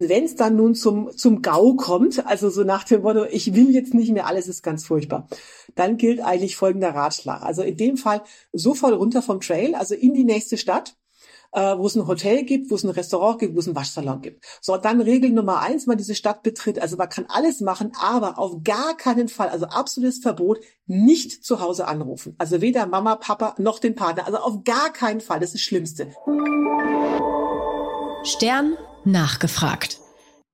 Wenn es dann nun zum, zum GAU kommt, also so nach dem Motto, ich will jetzt nicht mehr, alles ist ganz furchtbar, dann gilt eigentlich folgender Ratschlag. Also in dem Fall sofort runter vom Trail, also in die nächste Stadt, äh, wo es ein Hotel gibt, wo es ein Restaurant gibt, wo es einen Waschsalon gibt. So, dann Regel Nummer eins, man diese Stadt betritt. Also man kann alles machen, aber auf gar keinen Fall, also absolutes Verbot, nicht zu Hause anrufen. Also weder Mama, Papa noch den Partner. Also auf gar keinen Fall. Das ist das Schlimmste. Stern nachgefragt.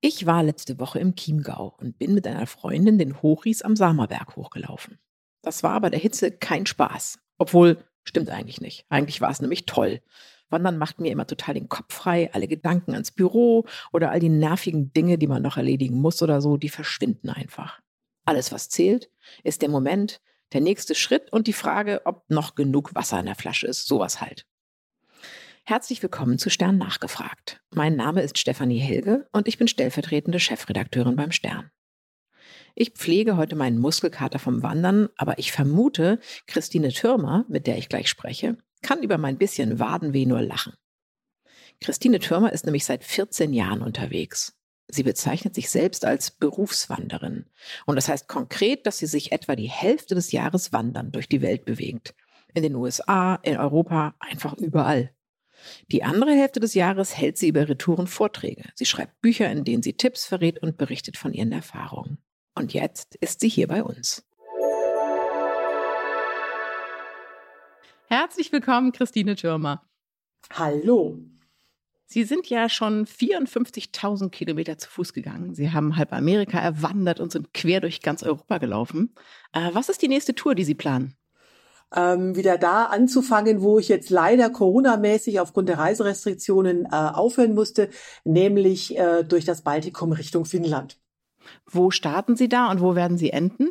Ich war letzte Woche im Chiemgau und bin mit einer Freundin den Hochries am Samerberg hochgelaufen. Das war bei der Hitze kein Spaß. Obwohl, stimmt eigentlich nicht. Eigentlich war es nämlich toll. Wandern macht mir immer total den Kopf frei. Alle Gedanken ans Büro oder all die nervigen Dinge, die man noch erledigen muss oder so, die verschwinden einfach. Alles, was zählt, ist der Moment, der nächste Schritt und die Frage, ob noch genug Wasser in der Flasche ist. Sowas halt. Herzlich willkommen zu Stern nachgefragt. Mein Name ist Stefanie Helge und ich bin stellvertretende Chefredakteurin beim Stern. Ich pflege heute meinen Muskelkater vom Wandern, aber ich vermute, Christine Türmer, mit der ich gleich spreche, kann über mein bisschen Wadenweh nur lachen. Christine Türmer ist nämlich seit 14 Jahren unterwegs. Sie bezeichnet sich selbst als Berufswanderin. Und das heißt konkret, dass sie sich etwa die Hälfte des Jahres wandern durch die Welt bewegt. In den USA, in Europa, einfach überall. Die andere Hälfte des Jahres hält sie über Retouren Vorträge. Sie schreibt Bücher, in denen sie Tipps verrät und berichtet von ihren Erfahrungen. Und jetzt ist sie hier bei uns. Herzlich willkommen, Christine Türmer. Hallo. Sie sind ja schon 54.000 Kilometer zu Fuß gegangen. Sie haben halb Amerika erwandert und sind quer durch ganz Europa gelaufen. Äh, was ist die nächste Tour, die Sie planen? Ähm, wieder da anzufangen, wo ich jetzt leider Corona-mäßig aufgrund der Reiserestriktionen äh, aufhören musste, nämlich äh, durch das Baltikum Richtung Finnland. Wo starten Sie da und wo werden Sie enden?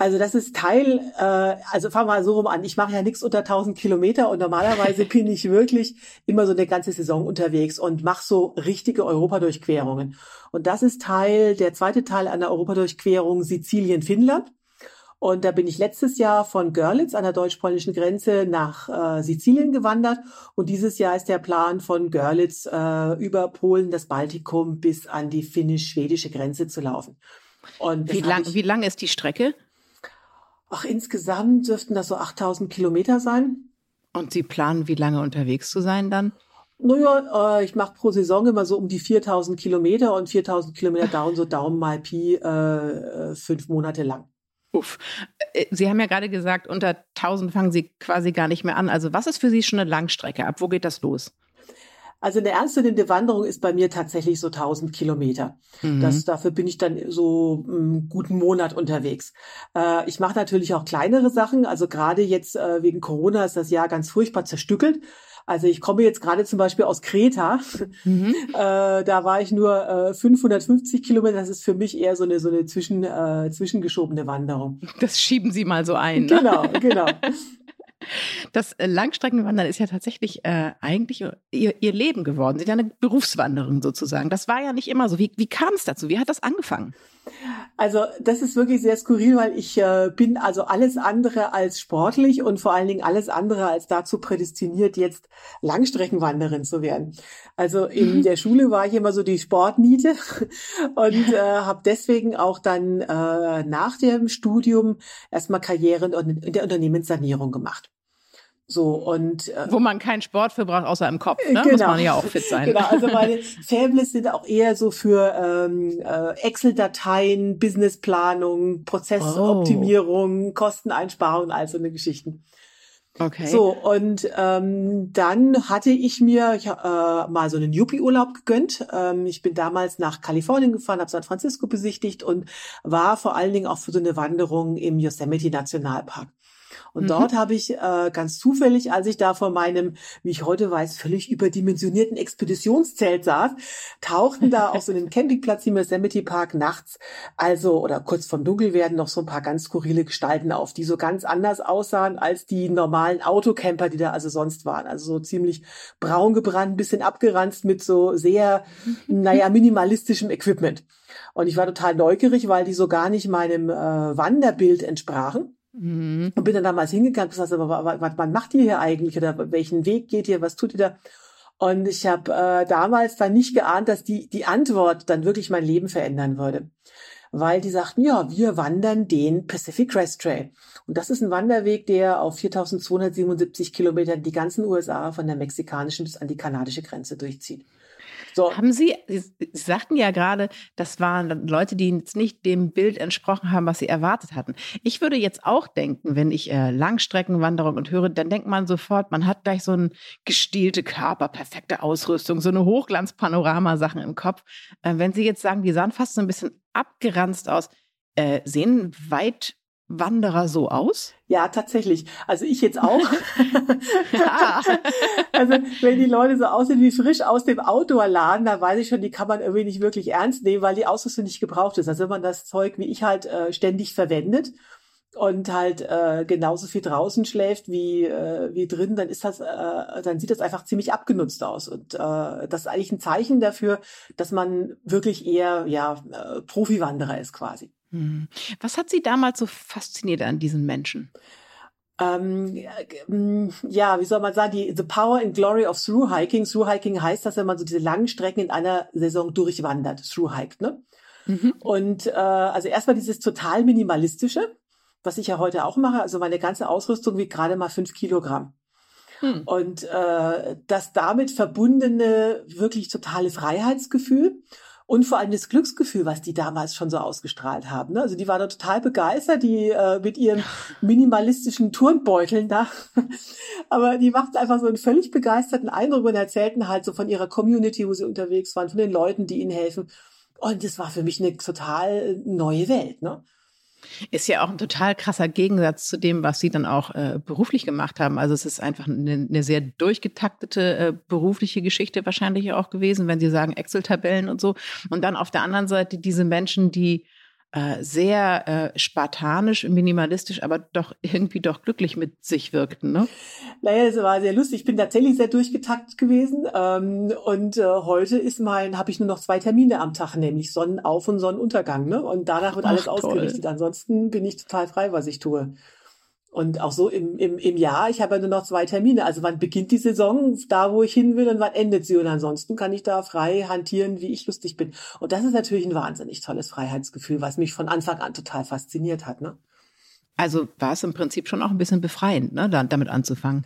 Also das ist Teil, äh, also fangen wir mal so rum an. Ich mache ja nichts unter 1000 Kilometer und normalerweise bin ich wirklich immer so eine ganze Saison unterwegs und mache so richtige Europadurchquerungen. Und das ist Teil, der zweite Teil einer Europadurchquerung Sizilien-Finnland. Und da bin ich letztes Jahr von Görlitz an der deutsch-polnischen Grenze nach äh, Sizilien gewandert. Und dieses Jahr ist der Plan von Görlitz äh, über Polen, das Baltikum bis an die finnisch-schwedische Grenze zu laufen. Und wie lang, wie lang ist die Strecke? Ach, insgesamt dürften das so 8000 Kilometer sein. Und Sie planen, wie lange unterwegs zu sein dann? Naja, äh, ich mache pro Saison immer so um die 4000 Kilometer und 4000 Kilometer dauern so Daumen mal Pi äh, äh, fünf Monate lang. Uff. Äh, Sie haben ja gerade gesagt, unter 1000 fangen Sie quasi gar nicht mehr an. Also was ist für Sie schon eine Langstrecke? Ab wo geht das los? Also eine ernstzunehmende Wanderung ist bei mir tatsächlich so 1000 Kilometer. Mhm. Das, dafür bin ich dann so einen guten Monat unterwegs. Äh, ich mache natürlich auch kleinere Sachen. Also gerade jetzt äh, wegen Corona ist das Jahr ganz furchtbar zerstückelt. Also ich komme jetzt gerade zum Beispiel aus Kreta. Mhm. Äh, da war ich nur äh, 550 Kilometer. Das ist für mich eher so eine so eine zwischen äh, zwischengeschobene Wanderung. Das schieben Sie mal so ein. Ne? Genau, genau. Das äh, Langstreckenwandern ist ja tatsächlich äh, eigentlich ihr, ihr Leben geworden. Sie sind ja eine Berufswanderin sozusagen. Das war ja nicht immer so. Wie, wie kam es dazu? Wie hat das angefangen? Also das ist wirklich sehr skurril, weil ich äh, bin also alles andere als sportlich und vor allen Dingen alles andere als dazu prädestiniert, jetzt Langstreckenwanderin zu werden. Also in mhm. der Schule war ich immer so die Sportniete und äh, habe deswegen auch dann äh, nach dem Studium erstmal Karriere in der Unternehmenssanierung gemacht. So und äh, wo man keinen Sport für braucht, außer im Kopf, ne? Genau. muss man ja auch fit sein. Genau, also meine Fables sind auch eher so für ähm, äh, Excel-Dateien, Businessplanung, Prozessoptimierung, oh. Kosteneinsparung, all so eine Geschichten. Okay. So, und ähm, dann hatte ich mir ich, äh, mal so einen Yuppie-Urlaub gegönnt. Ähm, ich bin damals nach Kalifornien gefahren, habe San Francisco besichtigt und war vor allen Dingen auch für so eine Wanderung im Yosemite Nationalpark. Und mhm. dort habe ich äh, ganz zufällig, als ich da vor meinem, wie ich heute weiß, völlig überdimensionierten Expeditionszelt saß, tauchten da auf so einem Campingplatz im Yosemite Park nachts, also oder kurz vom Dunkelwerden, noch so ein paar ganz skurrile Gestalten auf, die so ganz anders aussahen als die normalen Autocamper, die da also sonst waren. Also so ziemlich braun gebrannt, bisschen abgeranzt mit so sehr, naja, minimalistischem Equipment. Und ich war total neugierig, weil die so gar nicht meinem äh, Wanderbild entsprachen. Mhm. Und bin dann damals hingegangen und gesagt, aber was, was macht ihr hier eigentlich oder welchen Weg geht ihr, was tut ihr da? Und ich habe äh, damals dann nicht geahnt, dass die, die Antwort dann wirklich mein Leben verändern würde. Weil die sagten, ja, wir wandern den Pacific Crest Trail. Und das ist ein Wanderweg, der auf 4277 Kilometern die ganzen USA von der mexikanischen bis an die kanadische Grenze durchzieht. So. Haben Sie, Sie sagten ja gerade, das waren Leute, die jetzt nicht dem Bild entsprochen haben, was Sie erwartet hatten. Ich würde jetzt auch denken, wenn ich äh, Langstreckenwanderung und höre, dann denkt man sofort, man hat gleich so ein gestielte Körper, perfekte Ausrüstung, so eine Hochglanzpanorama-Sachen im Kopf. Äh, wenn Sie jetzt sagen, die sahen fast so ein bisschen abgeranzt aus, äh, sehen weit Wanderer so aus? Ja, tatsächlich. Also ich jetzt auch. ja. also wenn die Leute so aussehen wie frisch aus dem Outdoor-Laden, da weiß ich schon, die kann man irgendwie nicht wirklich ernst nehmen, weil die Ausrüstung nicht gebraucht ist. Also wenn man das Zeug wie ich halt äh, ständig verwendet und halt äh, genauso viel draußen schläft wie äh, wie drin, dann ist das, äh, dann sieht das einfach ziemlich abgenutzt aus und äh, das ist eigentlich ein Zeichen dafür, dass man wirklich eher ja äh, Profi-Wanderer ist quasi. Hm. Was hat Sie damals so fasziniert an diesen Menschen? Ähm, ja, wie soll man sagen, die The Power and Glory of Through Hiking. Through Hiking heißt, dass wenn man so diese langen Strecken in einer Saison durchwandert, Through Hike, ne? Mhm. Und äh, also erstmal dieses total minimalistische, was ich ja heute auch mache. Also meine ganze Ausrüstung wiegt gerade mal fünf Kilogramm. Hm. Und äh, das damit verbundene wirklich totale Freiheitsgefühl und vor allem das Glücksgefühl, was die damals schon so ausgestrahlt haben. Ne? Also die waren da total begeistert, die äh, mit ihren minimalistischen Turnbeuteln da. Aber die machten einfach so einen völlig begeisterten Eindruck und erzählten halt so von ihrer Community, wo sie unterwegs waren, von den Leuten, die ihnen helfen. Und das war für mich eine total neue Welt. Ne? Ist ja auch ein total krasser Gegensatz zu dem, was Sie dann auch äh, beruflich gemacht haben. Also es ist einfach eine, eine sehr durchgetaktete äh, berufliche Geschichte wahrscheinlich auch gewesen, wenn Sie sagen Excel-Tabellen und so. Und dann auf der anderen Seite diese Menschen, die äh, sehr äh, spartanisch, minimalistisch, aber doch irgendwie doch glücklich mit sich wirkten. Ne? Naja, es war sehr lustig. Ich bin tatsächlich sehr durchgetaktet gewesen. Ähm, und äh, heute ist mein, habe ich nur noch zwei Termine am Tag, nämlich Sonnenauf- und Sonnenuntergang. Ne? Und danach wird alles Ach, ausgerichtet. Ansonsten bin ich total frei, was ich tue. Und auch so im, im, im Jahr, ich habe ja nur noch zwei Termine. Also wann beginnt die Saison, da wo ich hin will und wann endet sie. Und ansonsten kann ich da frei hantieren, wie ich lustig bin. Und das ist natürlich ein wahnsinnig tolles Freiheitsgefühl, was mich von Anfang an total fasziniert hat. Ne? Also war es im Prinzip schon auch ein bisschen befreiend, ne, damit anzufangen.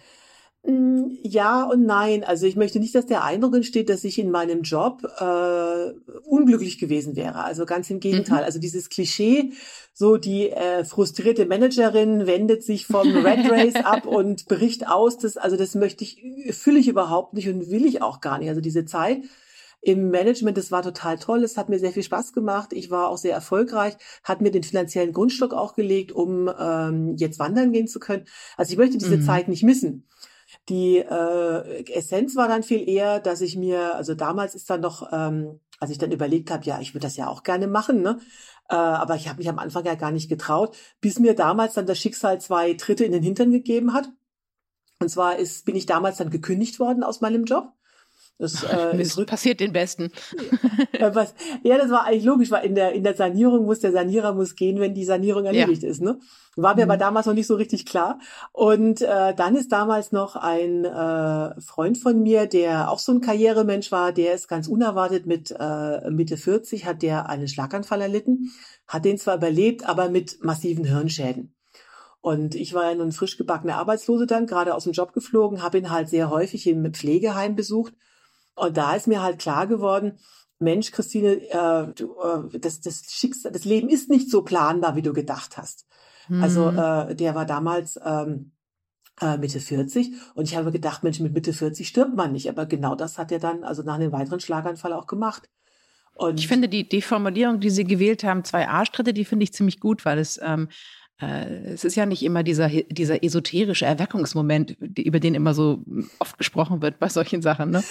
Mm, ja und nein. Also ich möchte nicht, dass der Eindruck entsteht, dass ich in meinem Job äh, unglücklich gewesen wäre. Also ganz im Gegenteil. Mhm. Also dieses Klischee, so die äh, frustrierte Managerin wendet sich vom Red Race ab und bricht aus. Das, also das möchte ich, fühle ich überhaupt nicht und will ich auch gar nicht. Also diese Zeit im Management, das war total toll. Es hat mir sehr viel Spaß gemacht. Ich war auch sehr erfolgreich, hat mir den finanziellen Grundstock auch gelegt, um ähm, jetzt wandern gehen zu können. Also ich möchte diese mhm. Zeit nicht missen. Die äh, Essenz war dann viel eher, dass ich mir, also damals ist dann noch, ähm, als ich dann überlegt habe, ja, ich würde das ja auch gerne machen, ne? Äh, aber ich habe mich am Anfang ja gar nicht getraut, bis mir damals dann das Schicksal zwei Tritte in den Hintern gegeben hat. Und zwar ist, bin ich damals dann gekündigt worden aus meinem Job. Das äh, ist passiert den Besten. Was, ja, das war eigentlich logisch, weil in der, in der Sanierung muss der Sanierer muss gehen, wenn die Sanierung erledigt ja. ist. Ne? War mir mhm. aber damals noch nicht so richtig klar. Und äh, dann ist damals noch ein äh, Freund von mir, der auch so ein Karrieremensch war, der ist ganz unerwartet mit äh, Mitte 40, hat der einen Schlaganfall erlitten, hat den zwar überlebt, aber mit massiven Hirnschäden. Und ich war ja nun frisch gebackene Arbeitslose dann, gerade aus dem Job geflogen, habe ihn halt sehr häufig im Pflegeheim besucht und da ist mir halt klar geworden, Mensch, Christine, äh, du, äh, das, das Schicksal, das Leben ist nicht so planbar, wie du gedacht hast. Also, mhm. Also äh, der war damals ähm, äh, Mitte 40 und ich habe gedacht, Mensch, mit Mitte 40 stirbt man nicht. Aber genau das hat er dann, also nach einem weiteren Schlaganfall auch gemacht. Und ich finde die, die Formulierung, die Sie gewählt haben, zwei Arschtritte, die finde ich ziemlich gut, weil es ähm, äh, es ist ja nicht immer dieser, dieser esoterische Erweckungsmoment, über den immer so oft gesprochen wird bei solchen Sachen. Ne?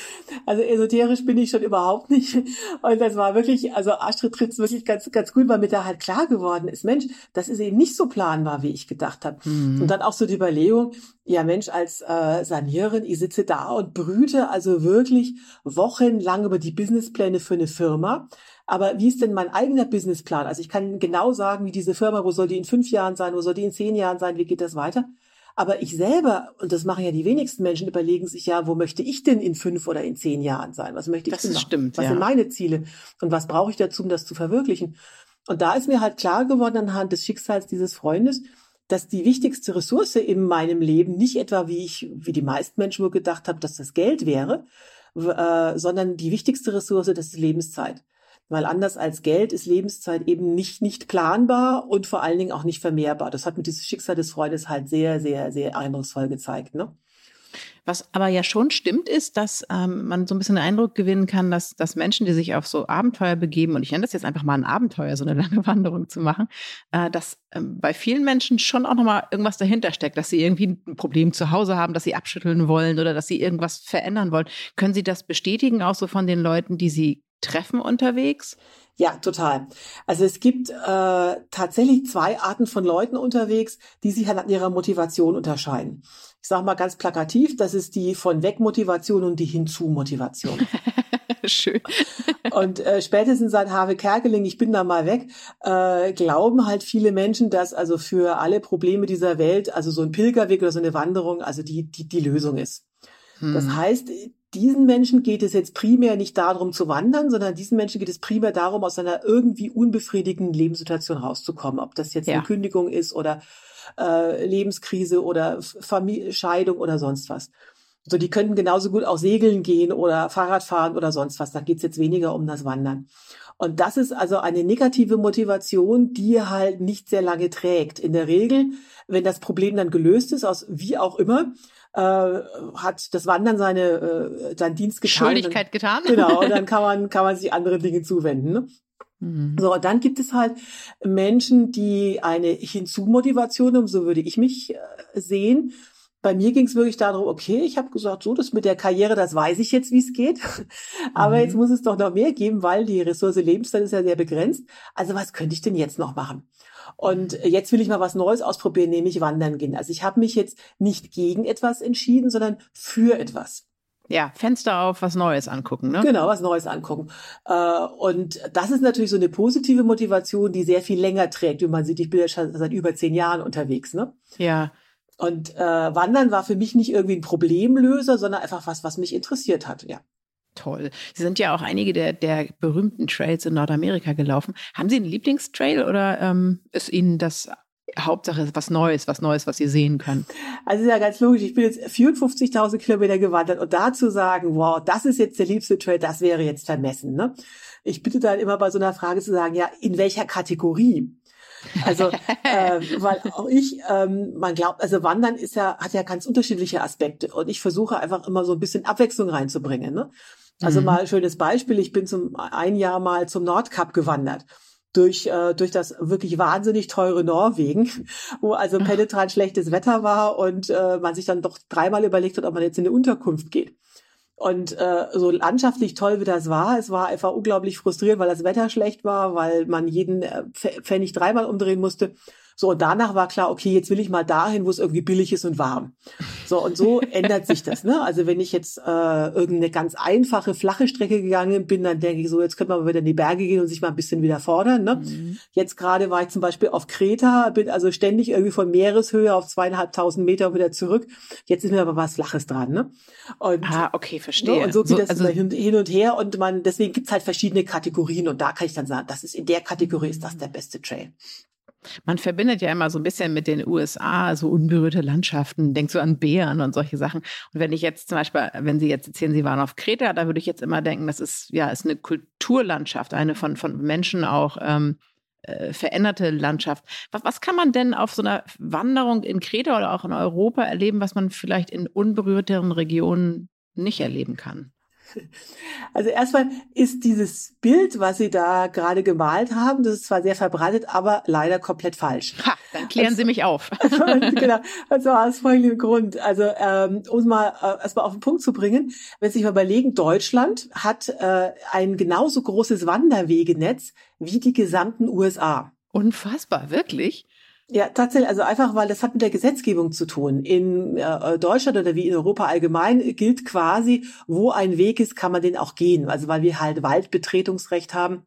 Also esoterisch bin ich schon überhaupt nicht. Und das war wirklich, also Astrid Tritz wirklich ganz, ganz gut, weil mir da halt klar geworden ist, Mensch, das ist eben nicht so planbar, wie ich gedacht habe. Mhm. Und dann auch so die Überlegung, ja Mensch, als äh, Sanierin, ich sitze da und brüte also wirklich wochenlang über die Businesspläne für eine Firma. Aber wie ist denn mein eigener Businessplan? Also ich kann genau sagen, wie diese Firma, wo soll die in fünf Jahren sein, wo soll die in zehn Jahren sein, wie geht das weiter? Aber ich selber, und das machen ja die wenigsten Menschen, überlegen sich ja, wo möchte ich denn in fünf oder in zehn Jahren sein? Was möchte ich das denn machen? Stimmt, was ja. sind meine Ziele? Und was brauche ich dazu, um das zu verwirklichen? Und da ist mir halt klar geworden anhand des Schicksals dieses Freundes, dass die wichtigste Ressource in meinem Leben nicht etwa, wie ich, wie die meisten Menschen wohl gedacht haben, dass das Geld wäre, äh, sondern die wichtigste Ressource, das ist Lebenszeit. Weil anders als Geld ist Lebenszeit eben nicht, nicht planbar und vor allen Dingen auch nicht vermehrbar. Das hat mir dieses Schicksal des Freundes halt sehr, sehr, sehr eindrucksvoll gezeigt. Ne? Was aber ja schon stimmt, ist, dass ähm, man so ein bisschen den Eindruck gewinnen kann, dass, dass Menschen, die sich auf so Abenteuer begeben, und ich nenne das jetzt einfach mal ein Abenteuer, so eine lange Wanderung zu machen, äh, dass ähm, bei vielen Menschen schon auch nochmal irgendwas dahinter steckt, dass sie irgendwie ein Problem zu Hause haben, dass sie abschütteln wollen oder dass sie irgendwas verändern wollen. Können Sie das bestätigen, auch so von den Leuten, die Sie treffen unterwegs? Ja, total. Also es gibt äh, tatsächlich zwei Arten von Leuten unterwegs, die sich halt an ihrer Motivation unterscheiden. Ich sage mal ganz plakativ, das ist die von weg Motivation und die hinzu Motivation. Schön. Und äh, spätestens seit Harvey Kerkeling, ich bin da mal weg, äh, glauben halt viele Menschen, dass also für alle Probleme dieser Welt, also so ein Pilgerweg oder so eine Wanderung, also die, die, die Lösung ist. Hm. Das heißt, diesen Menschen geht es jetzt primär nicht darum zu wandern, sondern diesen Menschen geht es primär darum, aus einer irgendwie unbefriedigenden Lebenssituation rauszukommen. Ob das jetzt ja. eine Kündigung ist oder äh, Lebenskrise oder Familie, Scheidung oder sonst was. So, die könnten genauso gut auch segeln gehen oder Fahrrad fahren oder sonst was. Da geht's jetzt weniger um das Wandern. Und das ist also eine negative Motivation, die halt nicht sehr lange trägt. In der Regel, wenn das Problem dann gelöst ist, aus wie auch immer, äh, hat das Wandern seine äh, seinen Dienst getan. Schuldigkeit getan. Genau, und dann kann man kann man sich andere Dinge zuwenden. Ne? So, und dann gibt es halt Menschen, die eine Hinzumotivation haben, so würde ich mich äh, sehen. Bei mir ging es wirklich darum, okay, ich habe gesagt, so, das mit der Karriere, das weiß ich jetzt, wie es geht. Aber mhm. jetzt muss es doch noch mehr geben, weil die Ressource Lebenszeit ist ja sehr begrenzt. Also was könnte ich denn jetzt noch machen? Und jetzt will ich mal was Neues ausprobieren, nämlich wandern gehen. Also ich habe mich jetzt nicht gegen etwas entschieden, sondern für etwas. Ja, Fenster auf, was Neues angucken, ne? Genau, was Neues angucken. Und das ist natürlich so eine positive Motivation, die sehr viel länger trägt. Wie man sieht, ich bin ja schon seit über zehn Jahren unterwegs, ne? Ja. Und äh, Wandern war für mich nicht irgendwie ein Problemlöser, sondern einfach was, was mich interessiert hat, ja. Toll. Sie sind ja auch einige der, der berühmten Trails in Nordamerika gelaufen. Haben Sie einen Lieblingstrail oder ähm, ist Ihnen das Hauptsache was Neues, was Neues, was Sie sehen können? Also ist ja ganz logisch. Ich bin jetzt 54.000 Kilometer gewandert und da zu sagen, wow, das ist jetzt der liebste Trail, das wäre jetzt vermessen. Ne? Ich bitte dann immer bei so einer Frage zu sagen, ja, in welcher Kategorie? Also, äh, weil auch ich, ähm, man glaubt, also Wandern ist ja, hat ja ganz unterschiedliche Aspekte und ich versuche einfach immer so ein bisschen Abwechslung reinzubringen. Ne? Also mhm. mal ein schönes Beispiel, ich bin zum ein Jahr mal zum Nordkap gewandert durch, äh, durch das wirklich wahnsinnig teure Norwegen, wo also penetrant schlechtes Wetter war und äh, man sich dann doch dreimal überlegt hat, ob man jetzt in eine Unterkunft geht. Und äh, so landschaftlich toll wie das war, es war einfach unglaublich frustrierend, weil das Wetter schlecht war, weil man jeden äh, Pfennig dreimal umdrehen musste. So, und danach war klar, okay, jetzt will ich mal dahin, wo es irgendwie billig ist und warm. So, und so ändert sich das. Ne? Also wenn ich jetzt äh, irgendeine ganz einfache, flache Strecke gegangen bin, dann denke ich so, jetzt könnte man mal wieder in die Berge gehen und sich mal ein bisschen wieder fordern. Ne? Mhm. Jetzt gerade war ich zum Beispiel auf Kreta, bin also ständig irgendwie von Meereshöhe auf zweieinhalbtausend Meter wieder zurück. Jetzt ist mir aber was Flaches dran. Ne? Und, ah, okay, verstehe. Ne? Und so geht so, das also, hin und her und man, deswegen gibt's halt verschiedene Kategorien und da kann ich dann sagen, das ist in der Kategorie ist das der beste Trail. Man verbindet ja immer so ein bisschen mit den USA so unberührte Landschaften, denkt so an Bären und solche Sachen. Und wenn ich jetzt zum Beispiel, wenn Sie jetzt erzählen, Sie waren auf Kreta, da würde ich jetzt immer denken, das ist ja ist eine Kulturlandschaft, eine von, von Menschen auch ähm, äh, veränderte Landschaft. Was, was kann man denn auf so einer Wanderung in Kreta oder auch in Europa erleben, was man vielleicht in unberührteren Regionen nicht erleben kann? Also erstmal ist dieses Bild, was Sie da gerade gemalt haben, das ist zwar sehr verbreitet, aber leider komplett falsch. Ha, dann klären also, Sie mich auf. genau, also aus folgendem Grund. Also ähm, um es mal äh, erstmal auf den Punkt zu bringen, wenn Sie sich mal überlegen, Deutschland hat äh, ein genauso großes Wanderwegenetz wie die gesamten USA. Unfassbar, wirklich? Ja, tatsächlich. Also einfach, weil das hat mit der Gesetzgebung zu tun. In äh, Deutschland oder wie in Europa allgemein gilt quasi, wo ein Weg ist, kann man den auch gehen. Also weil wir halt Waldbetretungsrecht haben.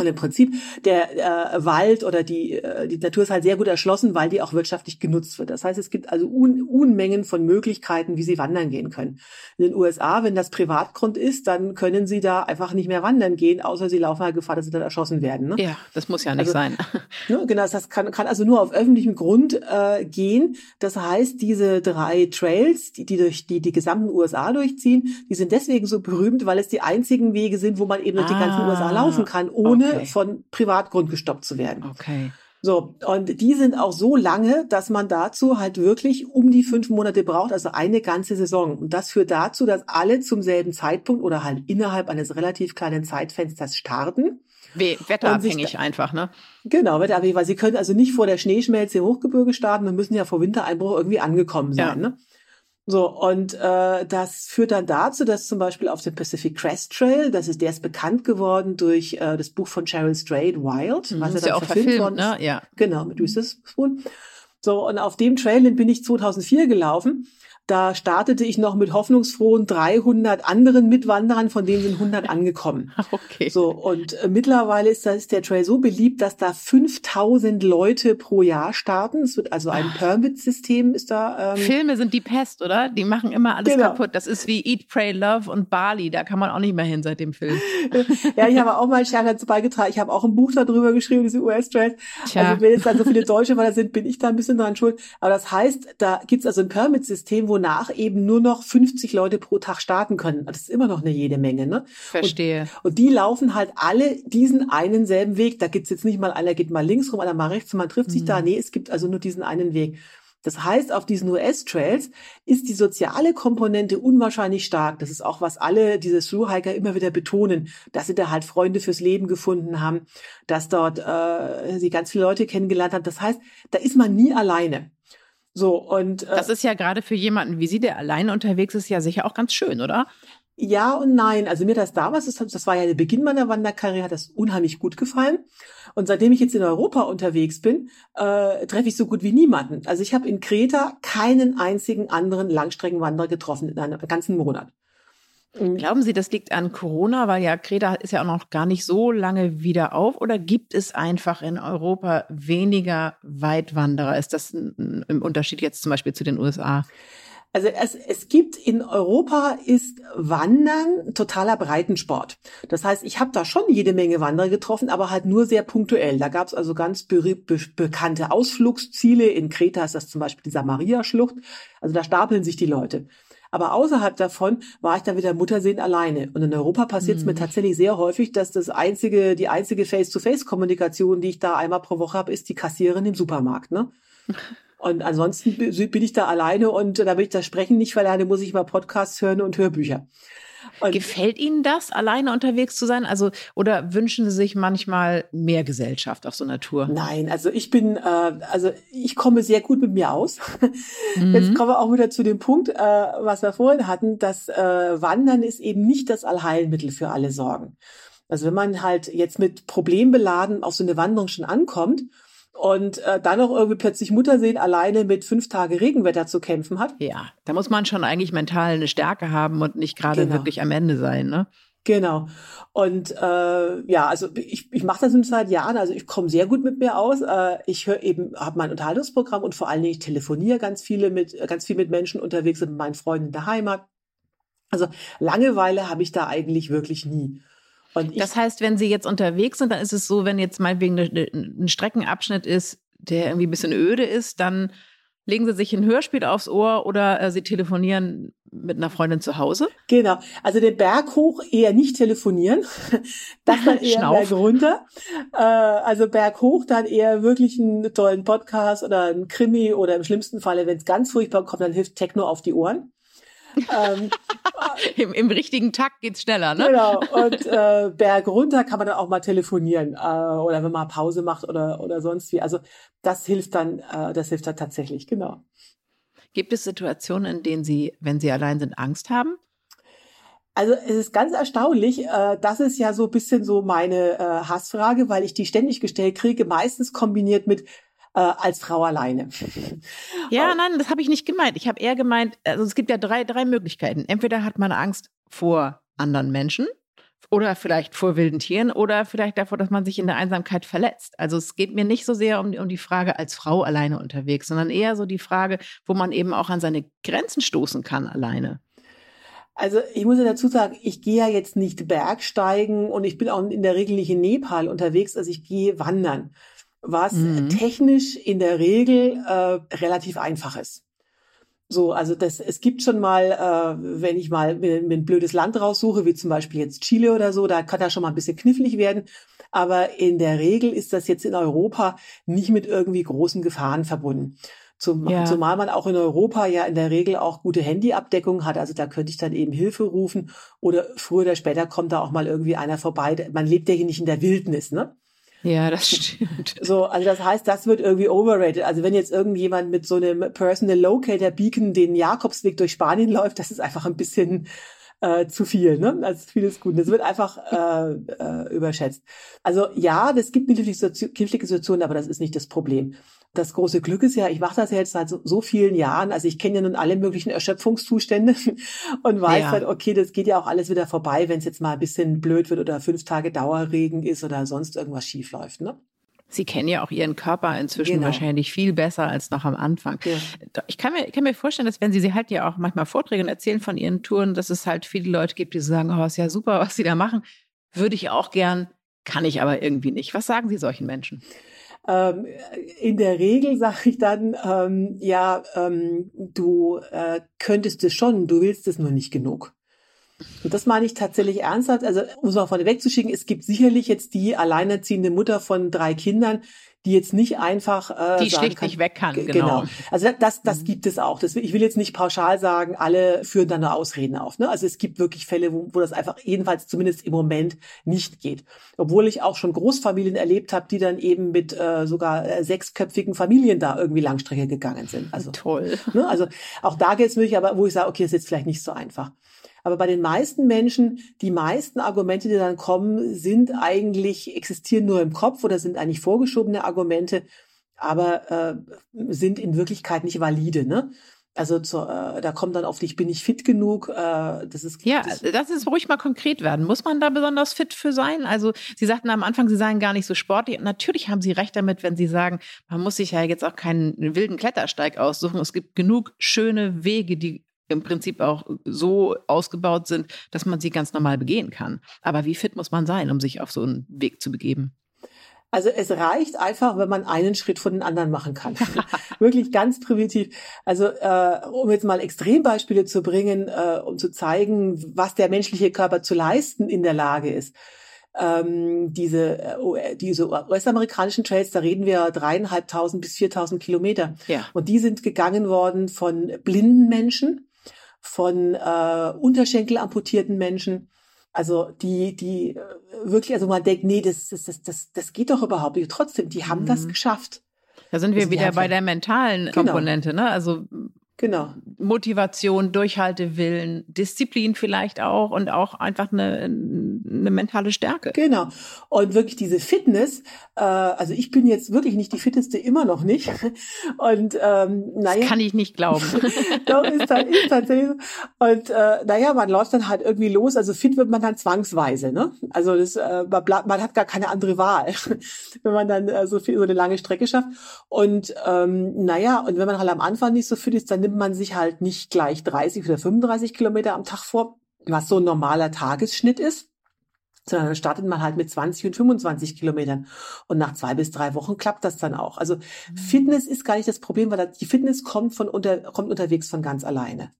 Und im Prinzip der äh, Wald oder die, äh, die Natur ist halt sehr gut erschlossen, weil die auch wirtschaftlich genutzt wird. Das heißt, es gibt also Un Unmengen von Möglichkeiten, wie sie wandern gehen können. In den USA, wenn das Privatgrund ist, dann können sie da einfach nicht mehr wandern gehen, außer sie laufen halt Gefahr, dass sie dann erschossen werden. Ne? Ja, das muss ja nicht also, sein. Ne, genau, das kann, kann also nur auf öffentlichem Grund äh, gehen. Das heißt, diese drei Trails, die, die durch die, die gesamten USA durchziehen, die sind deswegen so berühmt, weil es die einzigen Wege sind, wo man eben durch ah, die ganzen USA laufen kann, ohne okay. von Privatgrund gestoppt zu werden. Okay. So, und die sind auch so lange, dass man dazu halt wirklich um die fünf Monate braucht, also eine ganze Saison. Und das führt dazu, dass alle zum selben Zeitpunkt oder halt innerhalb eines relativ kleinen Zeitfensters starten. Wetterabhängig einfach, ne? Genau, wetterabhängig, weil sie können also nicht vor der Schneeschmelze im Hochgebirge starten und müssen ja vor Wintereinbruch irgendwie angekommen sein, ja. ne? So, und äh, das führt dann dazu, dass zum Beispiel auf dem Pacific Crest Trail, das ist, der ist bekannt geworden durch äh, das Buch von Cheryl Strait, Wild, mhm, was er dann ja auch verfilmt, verfilmt worden ist. Ne? Ja. Genau, mit Reese Spoon. So, und auf dem Trail, bin ich 2004 gelaufen. Da startete ich noch mit hoffnungsfrohen 300 anderen Mitwanderern, von denen sind 100 angekommen. Okay. So und äh, mittlerweile ist, das, ist der Trail so beliebt, dass da 5000 Leute pro Jahr starten. Es wird also ein ah. Permit-System ist da. Ähm, Filme sind die Pest, oder? Die machen immer alles genau. kaputt. Das ist wie Eat, Pray, Love und Bali. Da kann man auch nicht mehr hin seit dem Film. ja, ich habe auch mal stark dazu beigetragen. Ich habe auch ein Buch darüber geschrieben, diese US-Trails. Also wenn jetzt dann so viele Deutsche weil da sind, bin ich da ein bisschen dran schuld. Aber das heißt, da gibt's also ein Permit-System, wo wonach eben nur noch 50 Leute pro Tag starten können. Das ist immer noch eine jede Menge, ne? Verstehe. Und, und die laufen halt alle diesen einen selben Weg. Da gibt's jetzt nicht mal, einer geht mal links rum, einer mal rechts und man trifft sich da. Mhm. Nee, es gibt also nur diesen einen Weg. Das heißt, auf diesen US-Trails ist die soziale Komponente unwahrscheinlich stark. Das ist auch, was alle diese Thru-Hiker immer wieder betonen, dass sie da halt Freunde fürs Leben gefunden haben, dass dort äh, sie ganz viele Leute kennengelernt haben. Das heißt, da ist man nie alleine. So, und. Äh, das ist ja gerade für jemanden wie Sie, der alleine unterwegs ist, ja sicher auch ganz schön, oder? Ja und nein. Also mir das damals, das, das war ja der Beginn meiner Wanderkarriere, hat das unheimlich gut gefallen. Und seitdem ich jetzt in Europa unterwegs bin, äh, treffe ich so gut wie niemanden. Also ich habe in Kreta keinen einzigen anderen Langstreckenwanderer getroffen in einem ganzen Monat. Mhm. Glauben Sie, das liegt an Corona, weil ja Kreta ist ja auch noch gar nicht so lange wieder auf? Oder gibt es einfach in Europa weniger Weitwanderer? Ist das ein, ein Unterschied jetzt zum Beispiel zu den USA? Also es, es gibt in Europa ist Wandern totaler Breitensport. Das heißt, ich habe da schon jede Menge Wanderer getroffen, aber halt nur sehr punktuell. Da gab es also ganz be be bekannte Ausflugsziele. In Kreta ist das zum Beispiel die Samaria-Schlucht. Also da stapeln sich die Leute. Aber außerhalb davon war ich dann wieder Muttersehen alleine. Und in Europa passiert es mhm. mir tatsächlich sehr häufig, dass das einzige, die einzige Face-to-Face-Kommunikation, die ich da einmal pro Woche habe, ist die Kassiererin im Supermarkt. Ne? Und ansonsten bin ich da alleine und da will ich das Sprechen nicht verlernen, muss ich mal Podcasts hören und Hörbücher. Und Gefällt Ihnen das, alleine unterwegs zu sein? Also, oder wünschen Sie sich manchmal mehr Gesellschaft auf so einer Tour? Nein, also ich bin, äh, also ich komme sehr gut mit mir aus. Mhm. Jetzt kommen wir auch wieder zu dem Punkt, äh, was wir vorhin hatten, dass äh, Wandern ist eben nicht das Allheilmittel für alle Sorgen. Also wenn man halt jetzt mit Problembeladen auf so eine Wanderung schon ankommt und äh, dann noch irgendwie plötzlich Muttersehen alleine mit fünf Tage Regenwetter zu kämpfen hat. Ja, da muss man schon eigentlich mental eine Stärke haben und nicht gerade genau. wirklich am Ende sein, ne? Genau. Und äh, ja, also ich, ich mache das schon seit Jahren, also ich komme sehr gut mit mir aus. Äh, ich höre eben, habe mein Unterhaltungsprogramm und vor allen Dingen ich telefoniere ganz viele mit, ganz viel mit Menschen unterwegs und mit meinen Freunden in der Heimat. Also Langeweile habe ich da eigentlich wirklich nie. Das heißt, wenn Sie jetzt unterwegs sind, dann ist es so, wenn jetzt meinetwegen ein Streckenabschnitt ist, der irgendwie ein bisschen öde ist, dann legen Sie sich ein Hörspiel aufs Ohr oder äh, Sie telefonieren mit einer Freundin zu Hause? Genau. Also den Berg hoch eher nicht telefonieren. Das dann eher Berg runter. Äh, also Berg hoch dann eher wirklich einen tollen Podcast oder ein Krimi oder im schlimmsten Falle, wenn es ganz furchtbar kommt, dann hilft Techno auf die Ohren ähm, Im, Im, richtigen Takt geht's schneller, ne? Genau. Und äh, Berg runter kann man dann auch mal telefonieren äh, oder wenn man Pause macht oder oder sonst wie. Also das hilft dann, äh, das hilft dann tatsächlich, genau. Gibt es Situationen, in denen Sie, wenn Sie allein sind, Angst haben? Also es ist ganz erstaunlich, äh, das ist ja so ein bisschen so meine äh, Hassfrage, weil ich die ständig gestellt kriege, meistens kombiniert mit äh, als Frau alleine. Ja, nein, das habe ich nicht gemeint. Ich habe eher gemeint, also es gibt ja drei, drei Möglichkeiten. Entweder hat man Angst vor anderen Menschen, Oder vielleicht vor wilden Tieren oder vielleicht davor, dass man sich in der Einsamkeit verletzt. Also es geht mir nicht so sehr um, um die Frage als Frau alleine unterwegs, sondern eher so die Frage, wo man eben auch an seine Grenzen stoßen kann alleine. Also ich muss ja dazu sagen, ich gehe ja jetzt nicht Bergsteigen und ich bin auch in der Regel nicht in Nepal unterwegs, also ich gehe wandern, was mhm. technisch in der Regel äh, relativ einfach ist. So, also das, es gibt schon mal, äh, wenn ich mal mir, mir ein blödes Land raussuche, wie zum Beispiel jetzt Chile oder so, da kann das schon mal ein bisschen knifflig werden. Aber in der Regel ist das jetzt in Europa nicht mit irgendwie großen Gefahren verbunden. Zum, ja. Zumal man auch in Europa ja in der Regel auch gute Handyabdeckung hat. Also da könnte ich dann eben Hilfe rufen oder früher oder später kommt da auch mal irgendwie einer vorbei. Man lebt ja hier nicht in der Wildnis, ne? Ja, das stimmt. So, also das heißt, das wird irgendwie overrated. Also wenn jetzt irgendjemand mit so einem Personal Locator Beacon den Jakobsweg durch Spanien läuft, das ist einfach ein bisschen äh, zu viel, ne? Also vieles gut. Das wird einfach äh, äh, überschätzt. Also ja, das gibt natürlich knifflige Situationen, aber das ist nicht das Problem. Das große Glück ist ja, ich mache das ja jetzt seit so, so vielen Jahren, also ich kenne ja nun alle möglichen Erschöpfungszustände und weiß ja. halt, okay, das geht ja auch alles wieder vorbei, wenn es jetzt mal ein bisschen blöd wird oder fünf Tage Dauerregen ist oder sonst irgendwas schief läuft, ne? Sie kennen ja auch Ihren Körper inzwischen genau. wahrscheinlich viel besser als noch am Anfang. Ja. Ich kann mir, kann mir vorstellen, dass wenn Sie, Sie halten ja auch manchmal Vorträge und erzählen von Ihren Touren, dass es halt viele Leute gibt, die sagen, oh, ist ja super, was Sie da machen. Würde ich auch gern, kann ich aber irgendwie nicht. Was sagen Sie solchen Menschen? Ähm, in der Regel sage ich dann, ähm, ja, ähm, du äh, könntest es schon, du willst es nur nicht genug. Und das meine ich tatsächlich ernsthaft. Also, um es mal vorneweg zu schicken, es gibt sicherlich jetzt die alleinerziehende Mutter von drei Kindern, die jetzt nicht einfach äh, die schlicht kann, nicht weg kann. Genau. genau. Also das, das mhm. gibt es auch. Das, ich will jetzt nicht pauschal sagen, alle führen dann nur Ausreden auf. Ne? Also es gibt wirklich Fälle, wo, wo das einfach jedenfalls zumindest im Moment nicht geht. Obwohl ich auch schon Großfamilien erlebt habe, die dann eben mit äh, sogar äh, sechsköpfigen Familien da irgendwie Langstrecke gegangen sind. Also toll. Ne? Also auch da geht es wirklich, aber wo ich sage, okay, ist jetzt vielleicht nicht so einfach. Aber bei den meisten Menschen, die meisten Argumente, die dann kommen, sind eigentlich, existieren nur im Kopf oder sind eigentlich vorgeschobene Argumente, aber äh, sind in Wirklichkeit nicht valide. Ne? Also zu, äh, da kommt dann auf dich, bin ich fit genug? Äh, das ist ja, das, das ist ruhig mal konkret werden. Muss man da besonders fit für sein? Also Sie sagten am Anfang, Sie seien gar nicht so sportlich. Natürlich haben Sie recht damit, wenn Sie sagen, man muss sich ja jetzt auch keinen wilden Klettersteig aussuchen. Es gibt genug schöne Wege, die im Prinzip auch so ausgebaut sind, dass man sie ganz normal begehen kann. Aber wie fit muss man sein, um sich auf so einen Weg zu begeben? Also es reicht einfach, wenn man einen Schritt von den anderen machen kann. Wirklich ganz primitiv. Also äh, um jetzt mal Extrembeispiele zu bringen, äh, um zu zeigen, was der menschliche Körper zu leisten in der Lage ist. Ähm, diese äh, diese US-amerikanischen Trails, da reden wir dreieinhalbtausend bis viertausend Kilometer. Ja. Und die sind gegangen worden von blinden Menschen, von äh, Unterschenkel amputierten Menschen. Also die, die äh, wirklich, also man denkt, nee, das, das, das, das, das geht doch überhaupt nicht. Trotzdem, die haben mhm. das geschafft. Da sind wir also wieder bei der mentalen genau. Komponente, ne? Also Genau. Motivation, Durchhaltewillen, Disziplin vielleicht auch und auch einfach eine, eine mentale Stärke. Genau. Und wirklich diese Fitness, äh, also ich bin jetzt wirklich nicht die fitteste, immer noch nicht. Und ähm, naja. Das kann ich nicht glauben. Doch, ist, ist tatsächlich so. Und äh, naja, man läuft dann halt irgendwie los. Also fit wird man dann zwangsweise. Ne? Also das, äh, man, man hat gar keine andere Wahl, wenn man dann äh, so viel so eine lange Strecke schafft. Und ähm, naja, und wenn man halt am Anfang nicht so fit ist, dann nimmt man sich halt nicht gleich 30 oder 35 Kilometer am Tag vor, was so ein normaler Tagesschnitt ist, sondern dann startet man halt mit 20 und 25 Kilometern. Und nach zwei bis drei Wochen klappt das dann auch. Also mhm. Fitness ist gar nicht das Problem, weil die Fitness kommt von unter, kommt unterwegs von ganz alleine.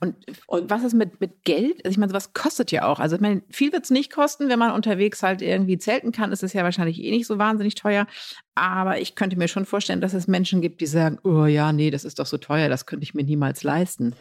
Und, und was ist mit, mit Geld? Also ich meine, sowas kostet ja auch. Also ich meine, viel wird es nicht kosten, wenn man unterwegs halt irgendwie zelten kann, ist es ja wahrscheinlich eh nicht so wahnsinnig teuer. Aber ich könnte mir schon vorstellen, dass es Menschen gibt, die sagen, oh ja, nee, das ist doch so teuer, das könnte ich mir niemals leisten.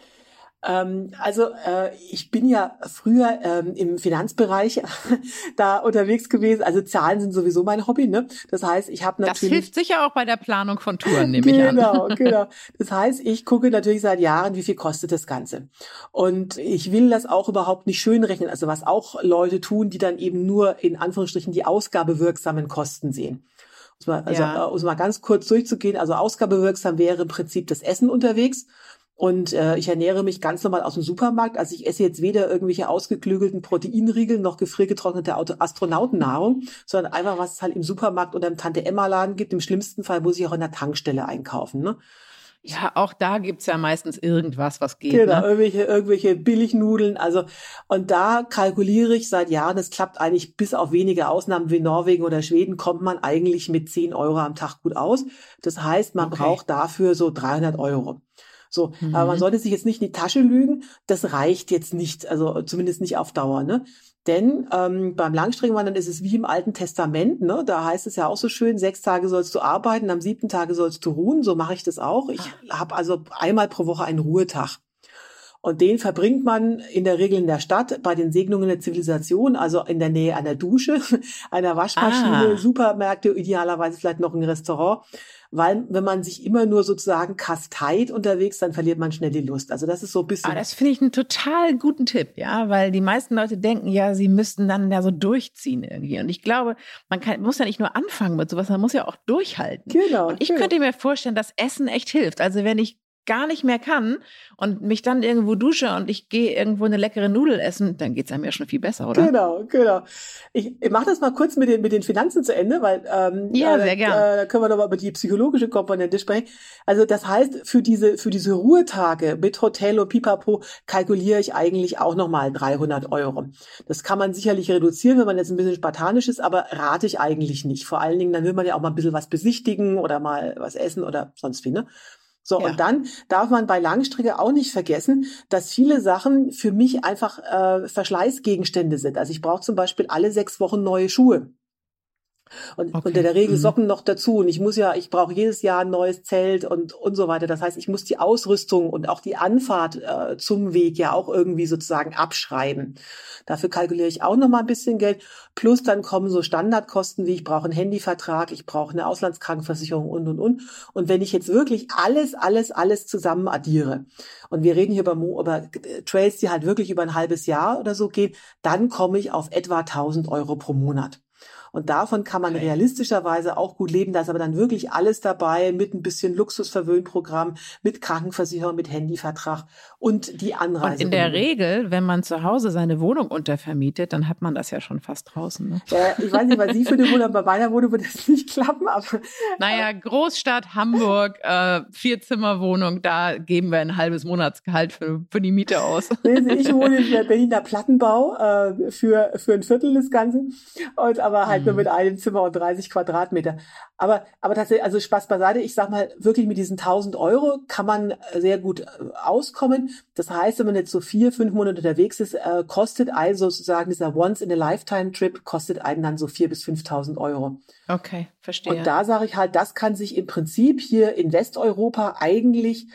Ähm, also äh, ich bin ja früher ähm, im Finanzbereich da unterwegs gewesen. Also Zahlen sind sowieso mein Hobby. Ne? Das heißt, ich habe natürlich. Das hilft sicher auch bei der Planung von Touren, nehme ich an. Genau, genau. Das heißt, ich gucke natürlich seit Jahren, wie viel kostet das Ganze. Und ich will das auch überhaupt nicht schön rechnen. Also was auch Leute tun, die dann eben nur in Anführungsstrichen die ausgabewirksamen Kosten sehen. Also ja. um mal ganz kurz durchzugehen, also ausgabewirksam wäre im Prinzip das Essen unterwegs. Und äh, ich ernähre mich ganz normal aus dem Supermarkt. Also ich esse jetzt weder irgendwelche ausgeklügelten Proteinriegel noch gefriergetrocknete Astronautennahrung, sondern einfach, was es halt im Supermarkt oder im Tante-Emma-Laden gibt. Im schlimmsten Fall muss ich auch in der Tankstelle einkaufen. Ne? Ja, auch da gibt's ja meistens irgendwas, was geht. Genau, ne? irgendwelche, irgendwelche Billignudeln. Also, und da kalkuliere ich seit Jahren, es klappt eigentlich bis auf wenige Ausnahmen wie Norwegen oder Schweden, kommt man eigentlich mit 10 Euro am Tag gut aus. Das heißt, man okay. braucht dafür so 300 Euro. So, mhm. aber man mhm. sollte sich jetzt nicht in die Tasche lügen. Das reicht jetzt nicht, also zumindest nicht auf Dauer. Ne? Denn ähm, beim Langstreckenwandern ist es wie im Alten Testament. Ne? Da heißt es ja auch so schön, sechs Tage sollst du arbeiten, am siebten Tage sollst du ruhen. So mache ich das auch. Ich ah. habe also einmal pro Woche einen Ruhetag. Und den verbringt man in der Regel in der Stadt bei den Segnungen der Zivilisation, also in der Nähe einer Dusche, einer Waschmaschine, ah. Supermärkte, idealerweise vielleicht noch ein Restaurant weil wenn man sich immer nur sozusagen kasteit unterwegs, dann verliert man schnell die Lust. Also das ist so ein bisschen. Ah, das finde ich einen total guten Tipp, ja, weil die meisten Leute denken ja, sie müssten dann ja so durchziehen irgendwie. Und ich glaube, man kann, muss ja nicht nur anfangen mit sowas, man muss ja auch durchhalten. Genau. Und ich genau. könnte mir vorstellen, dass Essen echt hilft. Also wenn ich gar nicht mehr kann und mich dann irgendwo dusche und ich gehe irgendwo eine leckere Nudel essen, dann geht es einem ja schon viel besser, oder? Genau, genau. Ich, ich mache das mal kurz mit den, mit den Finanzen zu Ende, weil ähm, ja, äh, sehr gerne. Äh, da können wir nochmal über die psychologische Komponente sprechen. Also das heißt, für diese, für diese Ruhetage mit Hotel und Pipapo kalkuliere ich eigentlich auch nochmal 300 Euro. Das kann man sicherlich reduzieren, wenn man jetzt ein bisschen spartanisch ist, aber rate ich eigentlich nicht. Vor allen Dingen, dann will man ja auch mal ein bisschen was besichtigen oder mal was essen oder sonst wie, ne? So, ja. und dann darf man bei Langstrecke auch nicht vergessen, dass viele Sachen für mich einfach äh, Verschleißgegenstände sind. Also ich brauche zum Beispiel alle sechs Wochen neue Schuhe. Und okay. unter der Regel mhm. Socken noch dazu. Und ich muss ja, ich brauche jedes Jahr ein neues Zelt und, und so weiter. Das heißt, ich muss die Ausrüstung und auch die Anfahrt äh, zum Weg ja auch irgendwie sozusagen abschreiben. Dafür kalkuliere ich auch noch mal ein bisschen Geld. Plus dann kommen so Standardkosten wie ich brauche einen Handyvertrag, ich brauche eine Auslandskrankenversicherung und, und, und. Und wenn ich jetzt wirklich alles, alles, alles zusammen addiere und wir reden hier über, über Trails, die halt wirklich über ein halbes Jahr oder so gehen, dann komme ich auf etwa 1000 Euro pro Monat. Und davon kann man okay. realistischerweise auch gut leben. Da ist aber dann wirklich alles dabei mit ein bisschen Luxusverwöhnprogramm, mit Krankenversicherung, mit Handyvertrag und die Anreise. Und in der Regel, wenn man zu Hause seine Wohnung untervermietet, dann hat man das ja schon fast draußen. Ne? Ja, ich weiß nicht, was Sie für eine Wohnung, bei meiner Wohnung würde das nicht klappen. Aber, naja, Großstadt Hamburg, äh, Vierzimmerwohnung, da geben wir ein halbes Monatsgehalt für, für die Miete aus. Ich wohne in der Berliner Plattenbau äh, für, für ein Viertel des Ganzen. Und aber halt halt nur mhm. mit einem Zimmer und 30 Quadratmeter. Aber, aber tatsächlich, also Spaß beiseite, ich sag mal, wirklich mit diesen 1000 Euro kann man sehr gut äh, auskommen. Das heißt, wenn man jetzt so vier, fünf Monate unterwegs ist, äh, kostet also sozusagen dieser Once-in-a-Lifetime-Trip kostet einen dann so vier bis 5.000 Euro. Okay, verstehe. Und da sage ich halt, das kann sich im Prinzip hier in Westeuropa eigentlich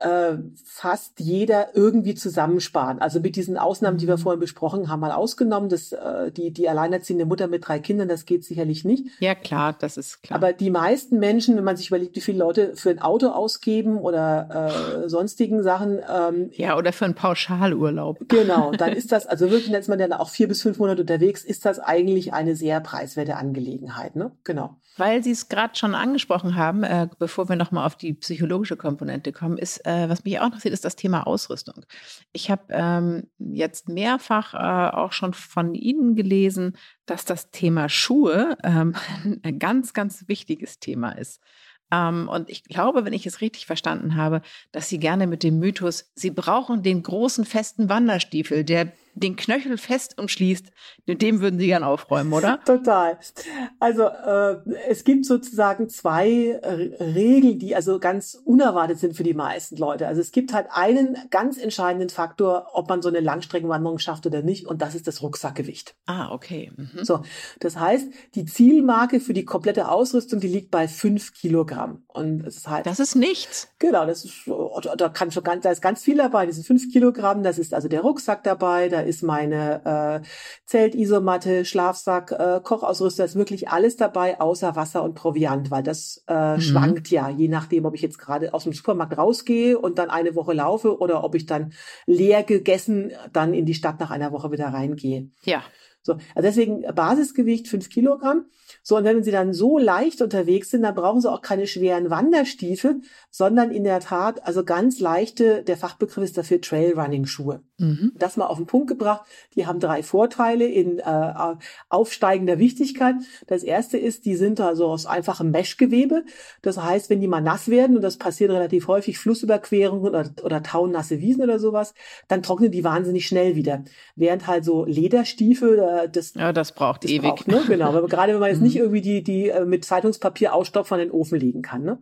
äh, fast jeder irgendwie zusammensparen. Also mit diesen Ausnahmen, die wir mhm. vorhin besprochen haben, mal ausgenommen, dass äh, die, die alleinerziehende Mutter mit drei Kindern, das geht sicherlich nicht. Ja, klar, das ist klar. Aber die meisten Menschen, wenn man sich überlegt, wie viele Leute für ein Auto ausgeben oder äh, sonstigen Sachen. Ähm, ja, oder für einen Pauschalurlaub. Genau, dann ist das, also wirklich, ist man dann auch vier bis fünf Monate unterwegs, ist das eigentlich eine sehr preiswerte Angelegenheit. Ne? Genau. Weil Sie es gerade schon angesprochen haben, äh, bevor wir nochmal auf die psychologische Komponente kommen, ist äh, was mich auch interessiert, ist das Thema Ausrüstung. Ich habe ähm, jetzt mehrfach äh, auch schon von Ihnen gelesen, dass das Thema Schuhe ähm, ein ganz, ganz wichtiges Thema ist. Ähm, und ich glaube, wenn ich es richtig verstanden habe, dass Sie gerne mit dem Mythos, Sie brauchen den großen festen Wanderstiefel, der den Knöchel fest umschließt, mit dem würden Sie gern aufräumen, oder? Total. Also äh, es gibt sozusagen zwei äh, Regeln, die also ganz unerwartet sind für die meisten Leute. Also es gibt halt einen ganz entscheidenden Faktor, ob man so eine Langstreckenwanderung schafft oder nicht, und das ist das Rucksackgewicht. Ah, okay. Mhm. So, das heißt, die Zielmarke für die komplette Ausrüstung, die liegt bei fünf Kilogramm. Und es ist halt. Das ist nichts. Genau, das ist, da kann schon ganz, da ist ganz viel dabei. Diese fünf Kilogramm, das ist also der Rucksack dabei, da ist meine äh, Zeltisomatte, Schlafsack, äh, Kochausrüster, ist wirklich alles dabei, außer Wasser und Proviant, weil das äh, mhm. schwankt ja, je nachdem, ob ich jetzt gerade aus dem Supermarkt rausgehe und dann eine Woche laufe oder ob ich dann leer gegessen dann in die Stadt nach einer Woche wieder reingehe. Ja. So, also deswegen Basisgewicht fünf Kilogramm. So, und wenn sie dann so leicht unterwegs sind, dann brauchen sie auch keine schweren Wanderstiefel, sondern in der Tat, also ganz leichte, der Fachbegriff ist dafür Trailrunning-Schuhe. Mhm. Das mal auf den Punkt gebracht. Die haben drei Vorteile in äh, aufsteigender Wichtigkeit. Das erste ist, die sind also aus einfachem Meshgewebe. Das heißt, wenn die mal nass werden, und das passiert relativ häufig, Flussüberquerungen oder, oder taunasse Wiesen oder sowas, dann trocknen die wahnsinnig schnell wieder. Während halt so Lederstiefel, äh, das, ja, das braucht das ewig. Braucht, ne? Genau, aber gerade wenn man jetzt mhm. nicht irgendwie die, die äh, mit Zeitungspapier ausstopfen an den Ofen legen kann. Ne?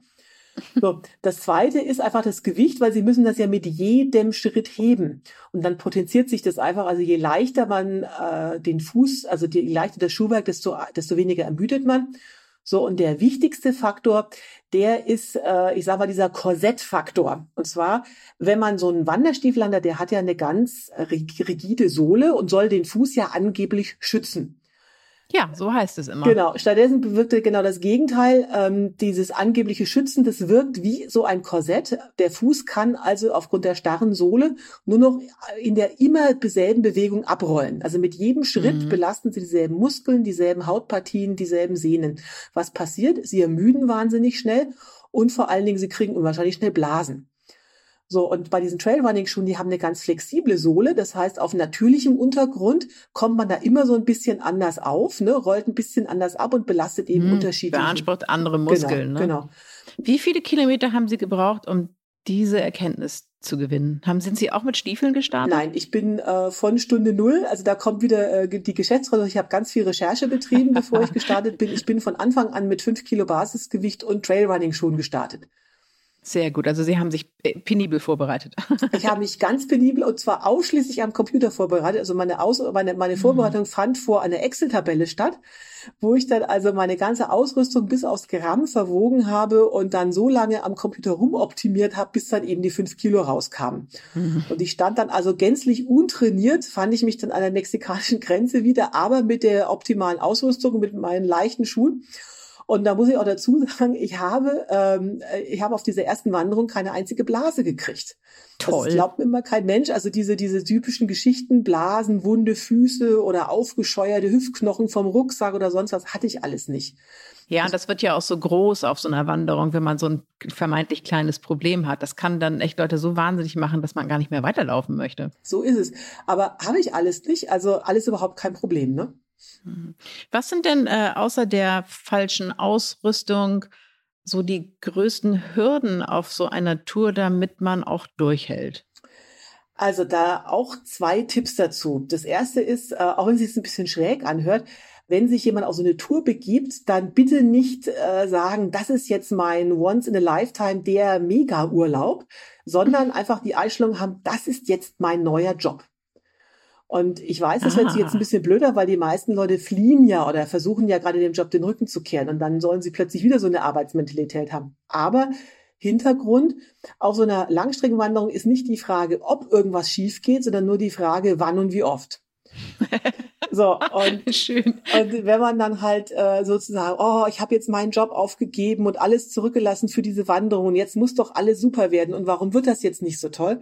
So, das zweite ist einfach das Gewicht, weil sie müssen das ja mit jedem Schritt heben. Und dann potenziert sich das einfach. Also je leichter man äh, den Fuß, also je leichter das Schuhwerk, desto, desto weniger ermüdet man. So, und der wichtigste Faktor, der ist, äh, ich sage mal, dieser Korsettfaktor. Und zwar, wenn man so einen Wanderstiefel hat, der hat ja eine ganz rigide Sohle und soll den Fuß ja angeblich schützen. Ja, so heißt es immer. Genau. Stattdessen bewirkte genau das Gegenteil. Ähm, dieses angebliche Schützen, das wirkt wie so ein Korsett. Der Fuß kann also aufgrund der starren Sohle nur noch in der immer selben Bewegung abrollen. Also mit jedem Schritt mhm. belasten sie dieselben Muskeln, dieselben Hautpartien, dieselben Sehnen. Was passiert? Sie ermüden wahnsinnig schnell und vor allen Dingen, sie kriegen unwahrscheinlich schnell Blasen. So, und bei diesen Trailrunning-Schuhen, die haben eine ganz flexible Sohle. Das heißt, auf natürlichem Untergrund kommt man da immer so ein bisschen anders auf, ne, rollt ein bisschen anders ab und belastet eben hm, unterschiedlich. Beansprucht andere Muskeln. Genau, ne? genau. Wie viele Kilometer haben Sie gebraucht, um diese Erkenntnis zu gewinnen? Haben, sind Sie auch mit Stiefeln gestartet? Nein, ich bin äh, von Stunde null, also da kommt wieder äh, die Geschäftsrolle. Ich habe ganz viel Recherche betrieben, bevor ich gestartet bin. Ich bin von Anfang an mit fünf Kilo Basisgewicht und Trailrunning-Schuhen gestartet. Sehr gut. Also Sie haben sich äh, penibel vorbereitet. ich habe mich ganz penibel und zwar ausschließlich am Computer vorbereitet. Also meine, Aus meine, meine mhm. Vorbereitung mhm. fand vor einer Excel-Tabelle statt, wo ich dann also meine ganze Ausrüstung bis aufs Gramm verwogen habe und dann so lange am Computer rumoptimiert habe, bis dann eben die fünf Kilo rauskamen. Mhm. Und ich stand dann also gänzlich untrainiert, fand ich mich dann an der mexikanischen Grenze wieder, aber mit der optimalen Ausrüstung, mit meinen leichten Schuhen. Und da muss ich auch dazu sagen, ich habe, ähm, ich habe auf dieser ersten Wanderung keine einzige Blase gekriegt. Toll. Das glaubt mir immer kein Mensch. Also diese, diese typischen Geschichten, Blasen, wunde Füße oder aufgescheuerte Hüftknochen vom Rucksack oder sonst was, hatte ich alles nicht. Ja, und das wird ja auch so groß auf so einer Wanderung, wenn man so ein vermeintlich kleines Problem hat. Das kann dann echt Leute so wahnsinnig machen, dass man gar nicht mehr weiterlaufen möchte. So ist es. Aber habe ich alles nicht. Also alles überhaupt kein Problem, ne? Was sind denn äh, außer der falschen Ausrüstung so die größten Hürden auf so einer Tour, damit man auch durchhält? Also da auch zwei Tipps dazu. Das erste ist, äh, auch wenn es sich ein bisschen schräg anhört, wenn sich jemand auf so eine Tour begibt, dann bitte nicht äh, sagen, das ist jetzt mein Once in a Lifetime der Mega-Urlaub, sondern einfach die Einstellung haben, das ist jetzt mein neuer Job. Und ich weiß, das wird jetzt ein bisschen blöder, weil die meisten Leute fliehen ja oder versuchen ja gerade dem Job den Rücken zu kehren und dann sollen sie plötzlich wieder so eine Arbeitsmentalität haben. Aber Hintergrund auf so einer Langstreckenwanderung ist nicht die Frage, ob irgendwas schief geht, sondern nur die Frage, wann und wie oft. So, und, Schön. und wenn man dann halt äh, sozusagen, oh, ich habe jetzt meinen Job aufgegeben und alles zurückgelassen für diese Wanderung und jetzt muss doch alles super werden und warum wird das jetzt nicht so toll?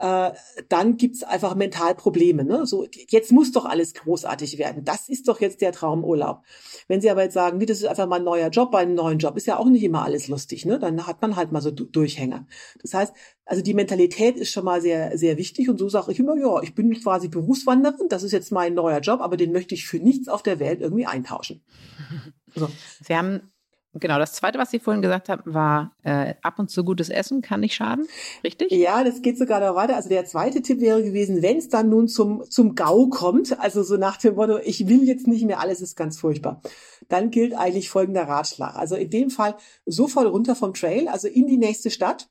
Äh, dann gibt's einfach mental Probleme. Ne? So, jetzt muss doch alles großartig werden. Das ist doch jetzt der Traumurlaub. Wenn Sie aber jetzt sagen, nee, das ist einfach mal ein neuer Job bei einem neuen Job, ist ja auch nicht immer alles lustig. Ne? Dann hat man halt mal so Durchhänger. Das heißt, also die Mentalität ist schon mal sehr, sehr wichtig und so sage ich immer, ja, ich bin quasi Berufswanderin, das ist jetzt mein neuer Job, aber den möchte ich für nichts auf der Welt irgendwie eintauschen. So. Sie haben Genau, das Zweite, was Sie vorhin gesagt haben, war äh, ab und zu gutes Essen kann nicht schaden, richtig? Ja, das geht sogar noch weiter. Also der zweite Tipp wäre gewesen, wenn es dann nun zum, zum GAU kommt, also so nach dem Motto, ich will jetzt nicht mehr, alles ist ganz furchtbar, dann gilt eigentlich folgender Ratschlag. Also in dem Fall sofort runter vom Trail, also in die nächste Stadt,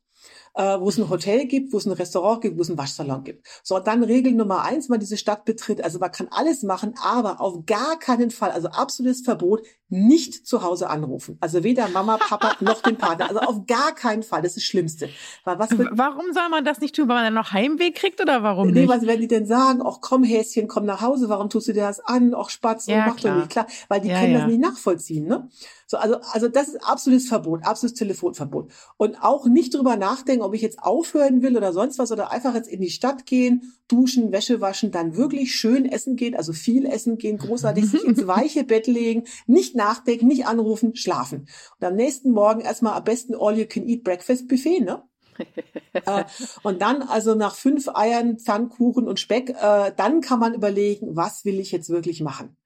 äh, wo es ein Hotel gibt, wo es ein Restaurant gibt, wo es einen Waschsalon gibt. So, dann Regel Nummer eins, man diese Stadt betritt. Also man kann alles machen, aber auf gar keinen Fall, also absolutes Verbot, nicht zu Hause anrufen. Also weder Mama, Papa noch den Partner. Also auf gar keinen Fall. Das ist das Schlimmste. Was warum soll man das nicht tun, weil man dann noch Heimweh kriegt oder warum nee, nicht? was werden die denn sagen? Ach komm Häschen, komm nach Hause. Warum tust du dir das an? Ach Spatz, ja, mach doch nicht klar. Weil die ja, können ja. das nicht nachvollziehen. Ne? So, also, also das ist absolutes Verbot, absolutes Telefonverbot. Und auch nicht drüber nachdenken, ob ich jetzt aufhören will oder sonst was oder einfach jetzt in die Stadt gehen, duschen, Wäsche waschen, dann wirklich schön essen gehen, also viel essen gehen, großartig sich ins weiche Bett legen, nicht nachdenken, nicht anrufen, schlafen. Und am nächsten Morgen erstmal am besten All You Can Eat Breakfast Buffet, ne? äh, und dann also nach fünf Eiern, Pfannkuchen und Speck, äh, dann kann man überlegen, was will ich jetzt wirklich machen.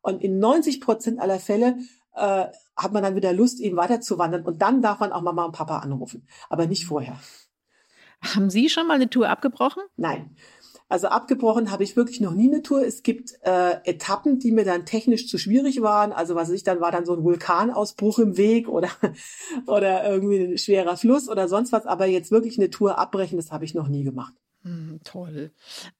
Und in 90 Prozent aller Fälle äh, hat man dann wieder Lust, eben weiterzuwandern. Und dann darf man auch Mama und Papa anrufen, aber nicht vorher. Haben Sie schon mal eine Tour abgebrochen? Nein. Also abgebrochen habe ich wirklich noch nie eine Tour. Es gibt äh, Etappen, die mir dann technisch zu schwierig waren. Also was ich dann war dann so ein Vulkanausbruch im Weg oder oder irgendwie ein schwerer Fluss oder sonst was. Aber jetzt wirklich eine Tour abbrechen, das habe ich noch nie gemacht. Hm, toll.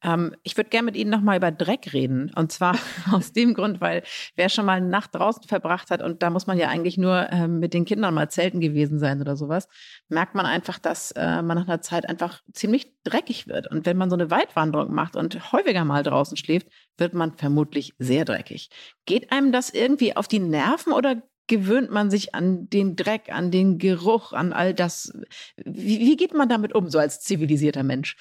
Ähm, ich würde gerne mit Ihnen nochmal über Dreck reden. Und zwar aus dem Grund, weil wer schon mal eine Nacht draußen verbracht hat, und da muss man ja eigentlich nur ähm, mit den Kindern mal zelten gewesen sein oder sowas, merkt man einfach, dass äh, man nach einer Zeit einfach ziemlich dreckig wird. Und wenn man so eine Weitwanderung macht und häufiger mal draußen schläft, wird man vermutlich sehr dreckig. Geht einem das irgendwie auf die Nerven oder gewöhnt man sich an den Dreck, an den Geruch, an all das? Wie, wie geht man damit um, so als zivilisierter Mensch?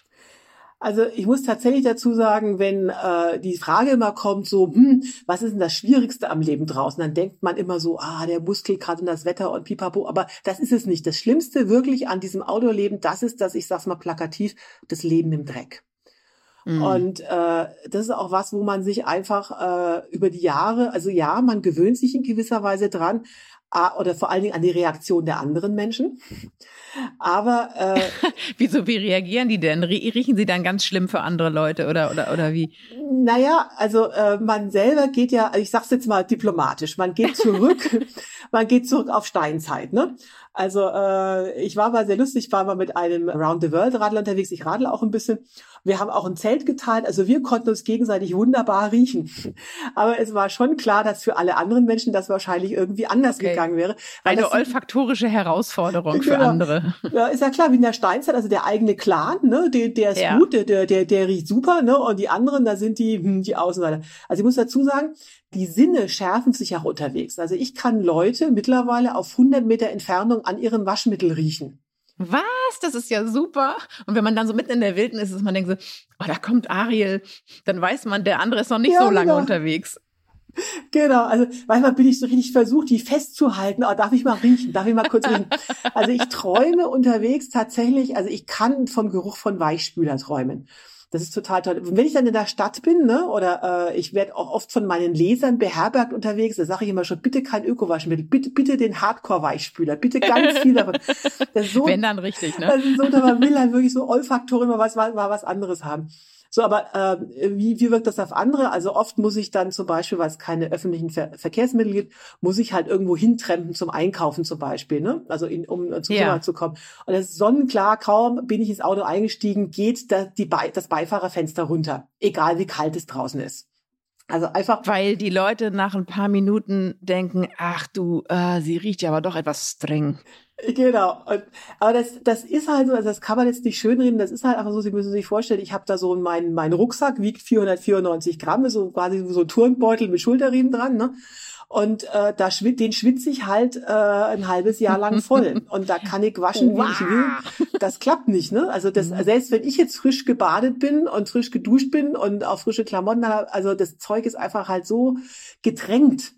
Also ich muss tatsächlich dazu sagen, wenn äh, die Frage immer kommt, so, hm, was ist denn das Schwierigste am Leben draußen? Dann denkt man immer so, ah, der Muskelkater und das Wetter und pipapo. Aber das ist es nicht. Das Schlimmste wirklich an diesem Outdoor-Leben, das ist, dass ich sag's mal plakativ, das Leben im Dreck. Mhm. Und äh, das ist auch was, wo man sich einfach äh, über die Jahre, also ja, man gewöhnt sich in gewisser Weise dran, oder vor allen Dingen an die Reaktion der anderen Menschen. Aber äh, wieso, wie reagieren die denn? Riechen sie dann ganz schlimm für andere Leute oder oder oder wie? Naja, also äh, man selber geht ja, ich sag's jetzt mal diplomatisch, man geht zurück, man geht zurück auf Steinzeit, ne? Also äh, ich war mal sehr lustig, ich war mal mit einem Round the World Radler unterwegs, ich radle auch ein bisschen. Wir haben auch ein Zelt geteilt, also wir konnten uns gegenseitig wunderbar riechen. Aber es war schon klar, dass für alle anderen Menschen das wahrscheinlich irgendwie anders okay. gegangen wäre. Eine olfaktorische Herausforderung genau. für andere. Ja, ist ja klar, wie in der Steinzeit, also der eigene Clan, ne, der, der ist ja. gut, der, der, der riecht super, ne, und die anderen, da sind die, hm, die Außenseiter. Also ich muss dazu sagen, die Sinne schärfen sich auch unterwegs. Also ich kann Leute mittlerweile auf 100 Meter Entfernung an ihrem Waschmittel riechen. Was? Das ist ja super. Und wenn man dann so mitten in der Wildnis ist, man denkt so, oh, da kommt Ariel, dann weiß man, der andere ist noch nicht ja, so lange genau. unterwegs. Genau, also manchmal bin ich so richtig versucht, die festzuhalten. Oh, darf ich mal riechen? Darf ich mal kurz riechen? Also ich träume unterwegs tatsächlich, also ich kann vom Geruch von Weichspüler träumen. Das ist total toll. wenn ich dann in der Stadt bin, ne, oder äh, ich werde auch oft von meinen Lesern beherbergt unterwegs, da sage ich immer schon, bitte kein Ökowaschmittel, bitte, bitte den Hardcore-Weichspüler, bitte ganz viel davon. Das ist so, Wenn dann richtig, ne? Das ist so, man will halt wirklich so Olfaktoren mal was, mal was anderes haben. So, aber äh, wie, wie wirkt das auf andere? Also oft muss ich dann zum Beispiel, weil es keine öffentlichen Ver Verkehrsmittel gibt, muss ich halt irgendwo hintrempen zum Einkaufen zum Beispiel, ne? Also in, um zum ja. Supermarkt zu kommen. Und das ist sonnenklar, kaum bin ich ins Auto eingestiegen, geht da die Be das Beifahrerfenster runter, egal wie kalt es draußen ist. Also einfach. Weil die Leute nach ein paar Minuten denken, ach du, äh, sie riecht ja aber doch etwas streng. Genau. Und, aber das, das ist halt so, also das kann man jetzt nicht schönreden, das ist halt einfach so, Sie müssen sich vorstellen, ich habe da so meinen mein Rucksack, wiegt 494 Gramm, so quasi so ein Turnbeutel mit Schulterriemen dran, ne? Und äh, da schwit, den schwitze ich halt äh, ein halbes Jahr lang voll. Und da kann ich waschen, wie ich will. Das klappt nicht, ne? Also das, mhm. selbst wenn ich jetzt frisch gebadet bin und frisch geduscht bin und auch frische Klamotten habe, also das Zeug ist einfach halt so getränkt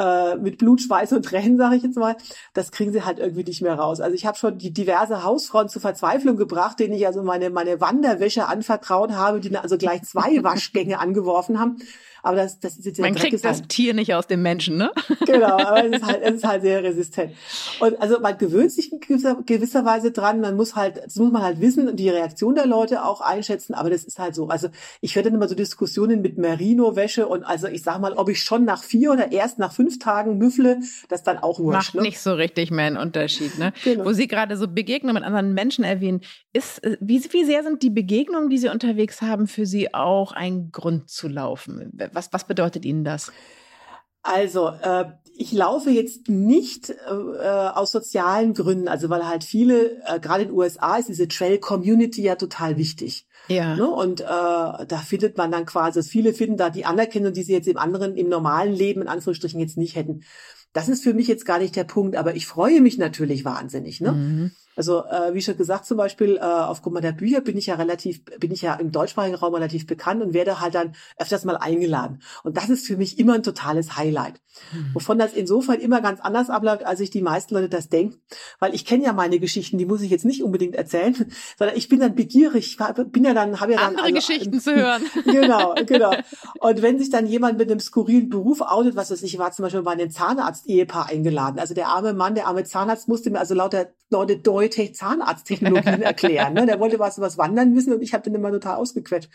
äh, mit Blut, Schweiß und Tränen, sage ich jetzt mal, das kriegen sie halt irgendwie nicht mehr raus. Also ich habe schon die diverse Hausfrauen zur Verzweiflung gebracht, denen ich also meine, meine Wanderwäsche anvertraut habe, die also gleich zwei Waschgänge angeworfen haben. Aber das, das ist jetzt Man kriegt das Tier nicht aus dem Menschen, ne? Genau, aber es ist halt, es ist halt sehr resistent. Und also man gewöhnt sich in gewisser, gewisser Weise dran. Man muss halt, das muss man halt wissen und die Reaktion der Leute auch einschätzen. Aber das ist halt so. Also ich höre dann immer so Diskussionen mit Merino-Wäsche und also ich sag mal, ob ich schon nach vier oder erst nach fünf Tagen müffle, das dann auch wurscht. Macht ne? nicht so richtig mehr einen Unterschied, ne? Genau. Wo Sie gerade so Begegnungen mit anderen Menschen erwähnen, ist, äh, wie, wie sehr sind die Begegnungen, die Sie unterwegs haben, für Sie auch ein Grund zu laufen? Was, was bedeutet Ihnen das? Also, äh, ich laufe jetzt nicht äh, aus sozialen Gründen, also weil halt viele, äh, gerade in den USA ist diese Trail-Community ja total wichtig. Ja. Ne? Und äh, da findet man dann quasi, viele finden da die Anerkennung, die sie jetzt im anderen, im normalen Leben in Anführungsstrichen jetzt nicht hätten. Das ist für mich jetzt gar nicht der Punkt, aber ich freue mich natürlich wahnsinnig. Ne? Mhm. Also äh, wie schon gesagt, zum Beispiel äh, aufgrund meiner Bücher bin ich ja relativ, bin ich ja im deutschsprachigen Raum relativ bekannt und werde halt dann öfters mal eingeladen. Und das ist für mich immer ein totales Highlight. Mhm. Wovon das insofern immer ganz anders abläuft, als sich die meisten Leute das denken. Weil ich kenne ja meine Geschichten, die muss ich jetzt nicht unbedingt erzählen, sondern ich bin dann begierig, bin ja dann, habe ja dann andere also, Geschichten zu hören. genau, genau. Und wenn sich dann jemand mit einem skurrilen Beruf outet, was weiß ich, war zum Beispiel bei einem Zahnarzt-Ehepaar eingeladen. Also der arme Mann, der arme Zahnarzt musste mir also lauter Leute Deutech Zahnarzttechnologien erklären. Ne? Der wollte was was wandern wissen und ich habe den immer total ausgequetscht.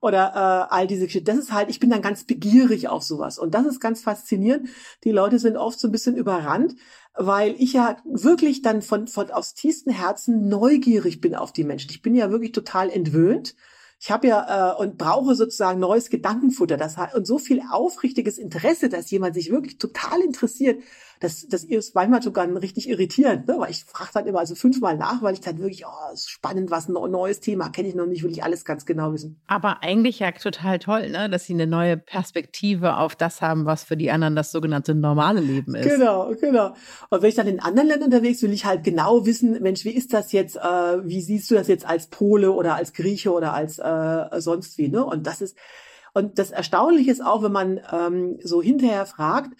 Oder äh, all diese Geschichten. Das ist halt, ich bin dann ganz begierig auf sowas. Und das ist ganz faszinierend. Die Leute sind oft so ein bisschen überrannt, weil ich ja wirklich dann von, von aus tiefstem Herzen neugierig bin auf die Menschen. Ich bin ja wirklich total entwöhnt. Ich habe ja äh, und brauche sozusagen neues Gedankenfutter. Das hat und so viel aufrichtiges Interesse, dass jemand sich wirklich total interessiert das, das ist manchmal sogar richtig irritierend, ne? weil ich frage dann immer also fünfmal nach, weil ich dann wirklich, oh, ist spannend, was ein neues Thema, kenne ich noch nicht, will ich alles ganz genau wissen. Aber eigentlich ja total toll, ne? dass sie eine neue Perspektive auf das haben, was für die anderen das sogenannte normale Leben ist. Genau, genau. Und wenn ich dann in anderen Ländern unterwegs bin, will ich halt genau wissen, Mensch, wie ist das jetzt, äh, wie siehst du das jetzt als Pole oder als Grieche oder als äh, sonst wie, ne? Und das ist, und das Erstaunliche ist auch, wenn man ähm, so hinterher fragt,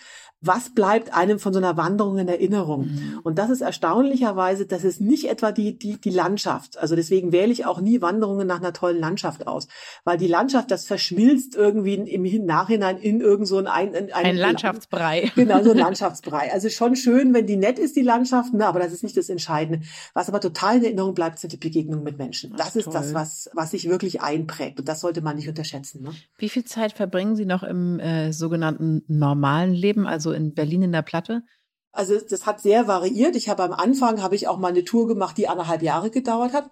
was bleibt einem von so einer Wanderung in Erinnerung? Mhm. Und das ist erstaunlicherweise, das ist nicht etwa die, die, die Landschaft. Also deswegen wähle ich auch nie Wanderungen nach einer tollen Landschaft aus. Weil die Landschaft, das verschmilzt irgendwie im Nachhinein in irgend so ein, ein, ein, ein Landschaftsbrei. Genau, so ein Landschaftsbrei. Also schon schön, wenn die nett ist, die Landschaft, ne, aber das ist nicht das Entscheidende. Was aber total in Erinnerung bleibt, sind die Begegnungen mit Menschen. Das, ist toll. das, was, was sich wirklich einprägt. Und das sollte man nicht unterschätzen. Ne? Wie viel Zeit verbringen Sie noch im äh, sogenannten normalen Leben, also in Berlin in der Platte? Also das hat sehr variiert. Ich habe am Anfang habe ich auch mal eine Tour gemacht, die anderthalb Jahre gedauert hat.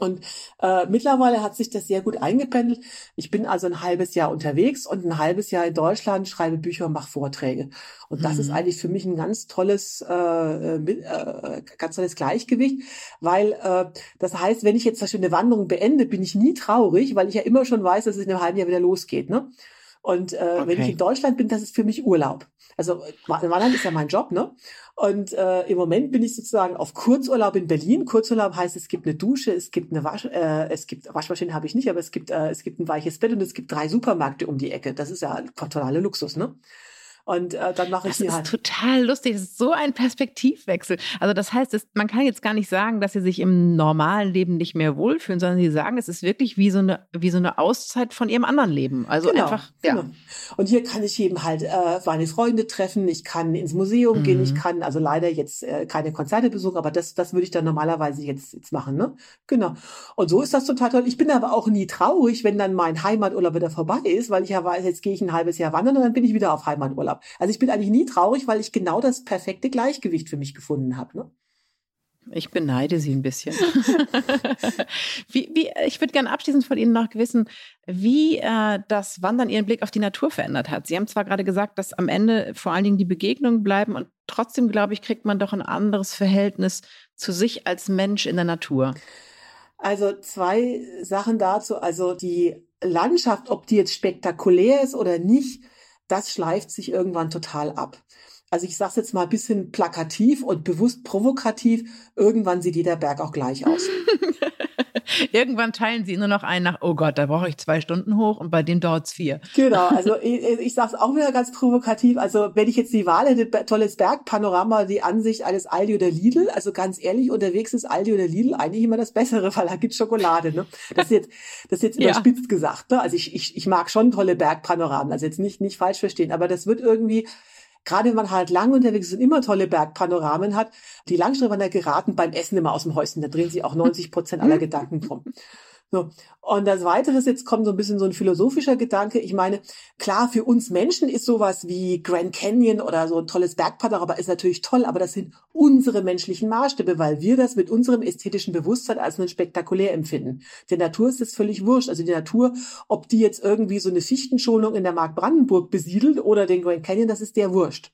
Und äh, mittlerweile hat sich das sehr gut eingependelt. Ich bin also ein halbes Jahr unterwegs und ein halbes Jahr in Deutschland, schreibe Bücher und mache Vorträge. Und das mhm. ist eigentlich für mich ein ganz tolles, äh, äh, ganz tolles Gleichgewicht, weil äh, das heißt, wenn ich jetzt zum Beispiel eine Wanderung beende, bin ich nie traurig, weil ich ja immer schon weiß, dass es in einem halben Jahr wieder losgeht. Ne? Und äh, okay. wenn ich in Deutschland bin, das ist für mich Urlaub. Also Wandern ist ja mein Job, ne? Und äh, im Moment bin ich sozusagen auf Kurzurlaub in Berlin. Kurzurlaub heißt, es gibt eine Dusche, es gibt eine Wasch, äh, es gibt Waschmaschine habe ich nicht, aber es gibt äh, es gibt ein weiches Bett und es gibt drei Supermärkte um die Ecke. Das ist ja totaler Luxus, ne? Und äh, dann mache ich das mir halt. Das ist total lustig. Das ist so ein Perspektivwechsel. Also das heißt, es, man kann jetzt gar nicht sagen, dass sie sich im normalen Leben nicht mehr wohlfühlen, sondern sie sagen, es ist wirklich wie so eine, wie so eine Auszeit von ihrem anderen Leben. Also genau, einfach, ja. Genau. Und hier kann ich eben halt äh, meine Freunde treffen, ich kann ins Museum mhm. gehen, ich mhm. kann also leider jetzt äh, keine Konzerte besuchen, aber das, das würde ich dann normalerweise jetzt, jetzt machen. Ne? Genau. Und so ist das total toll. Ich bin aber auch nie traurig, wenn dann mein Heimaturlaub wieder vorbei ist, weil ich ja weiß, jetzt gehe ich ein halbes Jahr wandern und dann bin ich wieder auf Heimaturlaub habe. Also ich bin eigentlich nie traurig, weil ich genau das perfekte Gleichgewicht für mich gefunden habe. Ne? Ich beneide Sie ein bisschen. wie, wie, ich würde gerne abschließend von Ihnen noch wissen, wie äh, das Wandern Ihren Blick auf die Natur verändert hat. Sie haben zwar gerade gesagt, dass am Ende vor allen Dingen die Begegnungen bleiben und trotzdem, glaube ich, kriegt man doch ein anderes Verhältnis zu sich als Mensch in der Natur. Also zwei Sachen dazu. Also die Landschaft, ob die jetzt spektakulär ist oder nicht, das schleift sich irgendwann total ab. Also ich sage jetzt mal ein bisschen plakativ und bewusst provokativ, irgendwann sieht jeder Berg auch gleich aus. Irgendwann teilen sie nur noch ein nach, oh Gott, da brauche ich zwei Stunden hoch und bei dem dauert es vier. Genau, also ich, ich sage es auch wieder ganz provokativ. Also wenn ich jetzt die Wahl hätte, tolles Bergpanorama, die Ansicht eines Aldi oder Lidl, also ganz ehrlich, unterwegs ist Aldi oder Lidl eigentlich immer das Bessere, weil da gibt Schokolade. Ne? Das ist jetzt, das ist jetzt überspitzt ja. gesagt. Ne? Also ich, ich, ich mag schon tolle Bergpanoramen, also jetzt nicht, nicht falsch verstehen, aber das wird irgendwie gerade wenn man halt lang unterwegs ist und immer tolle Bergpanoramen hat, die Langstreckenwanderer geraten beim Essen immer aus dem Häuschen. Da drehen sich auch 90 Prozent aller Gedanken drum. So. Und das Weitere ist, jetzt kommt so ein bisschen so ein philosophischer Gedanke. Ich meine, klar, für uns Menschen ist sowas wie Grand Canyon oder so ein tolles Bergpanorama ist natürlich toll, aber das sind unsere menschlichen Maßstäbe, weil wir das mit unserem ästhetischen Bewusstsein als ein spektakulär empfinden. Der Natur ist das völlig wurscht. Also die Natur, ob die jetzt irgendwie so eine Fichtenschonung in der Mark Brandenburg besiedelt oder den Grand Canyon, das ist der wurscht.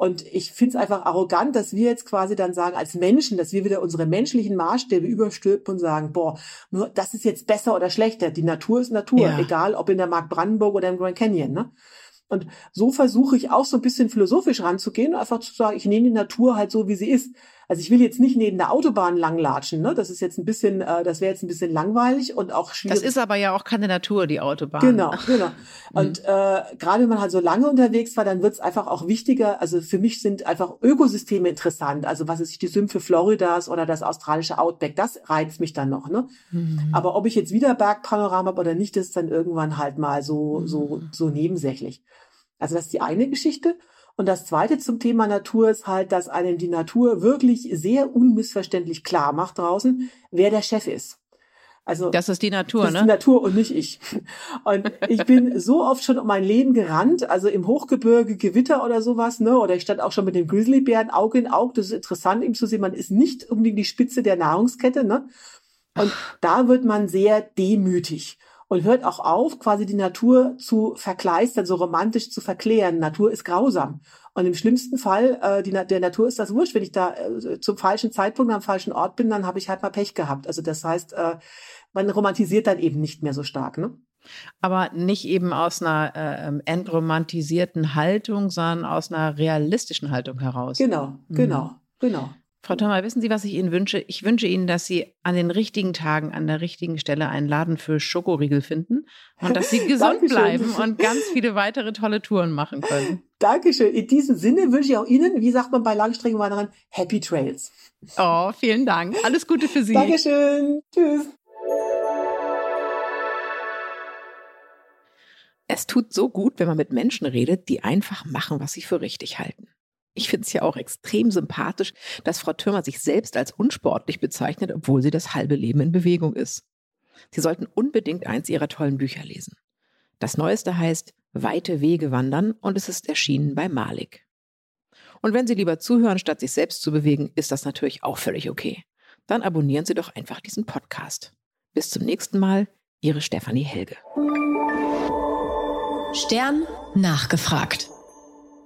Und ich finde es einfach arrogant, dass wir jetzt quasi dann sagen, als Menschen, dass wir wieder unsere menschlichen Maßstäbe überstülpen und sagen, boah, nur das ist jetzt besser oder schlechter. Die Natur ist Natur, ja. egal ob in der Mark Brandenburg oder im Grand Canyon. Ne? Und so versuche ich auch so ein bisschen philosophisch ranzugehen, einfach zu sagen, ich nehme die Natur halt so, wie sie ist. Also ich will jetzt nicht neben der Autobahn langlatschen, ne? Das ist jetzt ein bisschen, äh, das wäre jetzt ein bisschen langweilig und auch schwierig. Das ist aber ja auch keine Natur, die Autobahn. Genau, genau. Und äh, gerade wenn man halt so lange unterwegs war, dann wird es einfach auch wichtiger. Also für mich sind einfach Ökosysteme interessant. Also was ist die Sümpfe Floridas oder das australische Outback, das reizt mich dann noch. Ne? Mhm. Aber ob ich jetzt wieder Bergpanorama habe oder nicht, das ist dann irgendwann halt mal so, so, mhm. so nebensächlich. Also das ist die eine Geschichte. Und das zweite zum Thema Natur ist halt, dass einem die Natur wirklich sehr unmissverständlich klar macht draußen, wer der Chef ist. Also das ist die Natur, das ne? Ist die Natur und nicht ich. Und ich bin so oft schon um mein Leben gerannt, also im Hochgebirge Gewitter oder sowas, ne? Oder ich stand auch schon mit dem Grizzlybären Auge in Auge. Das ist interessant, ihm zu sehen. Man ist nicht unbedingt die Spitze der Nahrungskette, ne? Und da wird man sehr demütig und hört auch auf, quasi die Natur zu verkleistern, so romantisch zu verklären. Natur ist grausam. Und im schlimmsten Fall, äh, die, der Natur ist das wurscht. Wenn ich da äh, zum falschen Zeitpunkt am falschen Ort bin, dann habe ich halt mal Pech gehabt. Also das heißt, äh, man romantisiert dann eben nicht mehr so stark. Ne? Aber nicht eben aus einer äh, ähm, entromantisierten Haltung, sondern aus einer realistischen Haltung heraus. Genau, mhm. genau, genau. Frau Thoma, wissen Sie, was ich Ihnen wünsche? Ich wünsche Ihnen, dass Sie an den richtigen Tagen, an der richtigen Stelle einen Laden für Schokoriegel finden und dass Sie gesund bleiben und ganz viele weitere tolle Touren machen können. Dankeschön. In diesem Sinne wünsche ich auch Ihnen, wie sagt man bei Langstreckenwanderern, Happy Trails. Oh, vielen Dank. Alles Gute für Sie. Dankeschön. Tschüss. Es tut so gut, wenn man mit Menschen redet, die einfach machen, was sie für richtig halten. Ich finde es ja auch extrem sympathisch, dass Frau Thürmer sich selbst als unsportlich bezeichnet, obwohl sie das halbe Leben in Bewegung ist. Sie sollten unbedingt eins ihrer tollen Bücher lesen. Das neueste heißt Weite Wege wandern und es ist erschienen bei Malik. Und wenn Sie lieber zuhören, statt sich selbst zu bewegen, ist das natürlich auch völlig okay. Dann abonnieren Sie doch einfach diesen Podcast. Bis zum nächsten Mal, Ihre Stefanie Helge. Stern nachgefragt.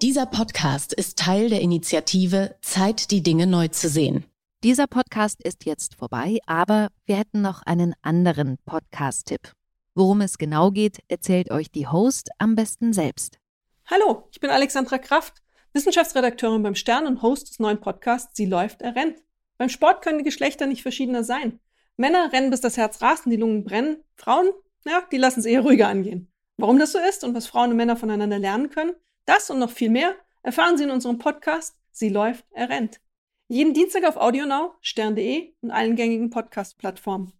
Dieser Podcast ist Teil der Initiative Zeit, die Dinge neu zu sehen. Dieser Podcast ist jetzt vorbei, aber wir hätten noch einen anderen Podcast-Tipp. Worum es genau geht, erzählt euch die Host am besten selbst. Hallo, ich bin Alexandra Kraft, Wissenschaftsredakteurin beim Stern und Host des neuen Podcasts Sie läuft, er rennt. Beim Sport können die Geschlechter nicht verschiedener sein. Männer rennen, bis das Herz rast und die Lungen brennen. Frauen, ja, die lassen es eher ruhiger angehen. Warum das so ist und was Frauen und Männer voneinander lernen können, das und noch viel mehr erfahren Sie in unserem Podcast Sie läuft, er rennt. Jeden Dienstag auf AudioNow, stern.de und allen gängigen Podcast-Plattformen.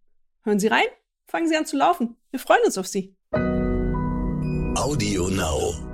Hören Sie rein, fangen Sie an zu laufen. Wir freuen uns auf Sie. AudioNow.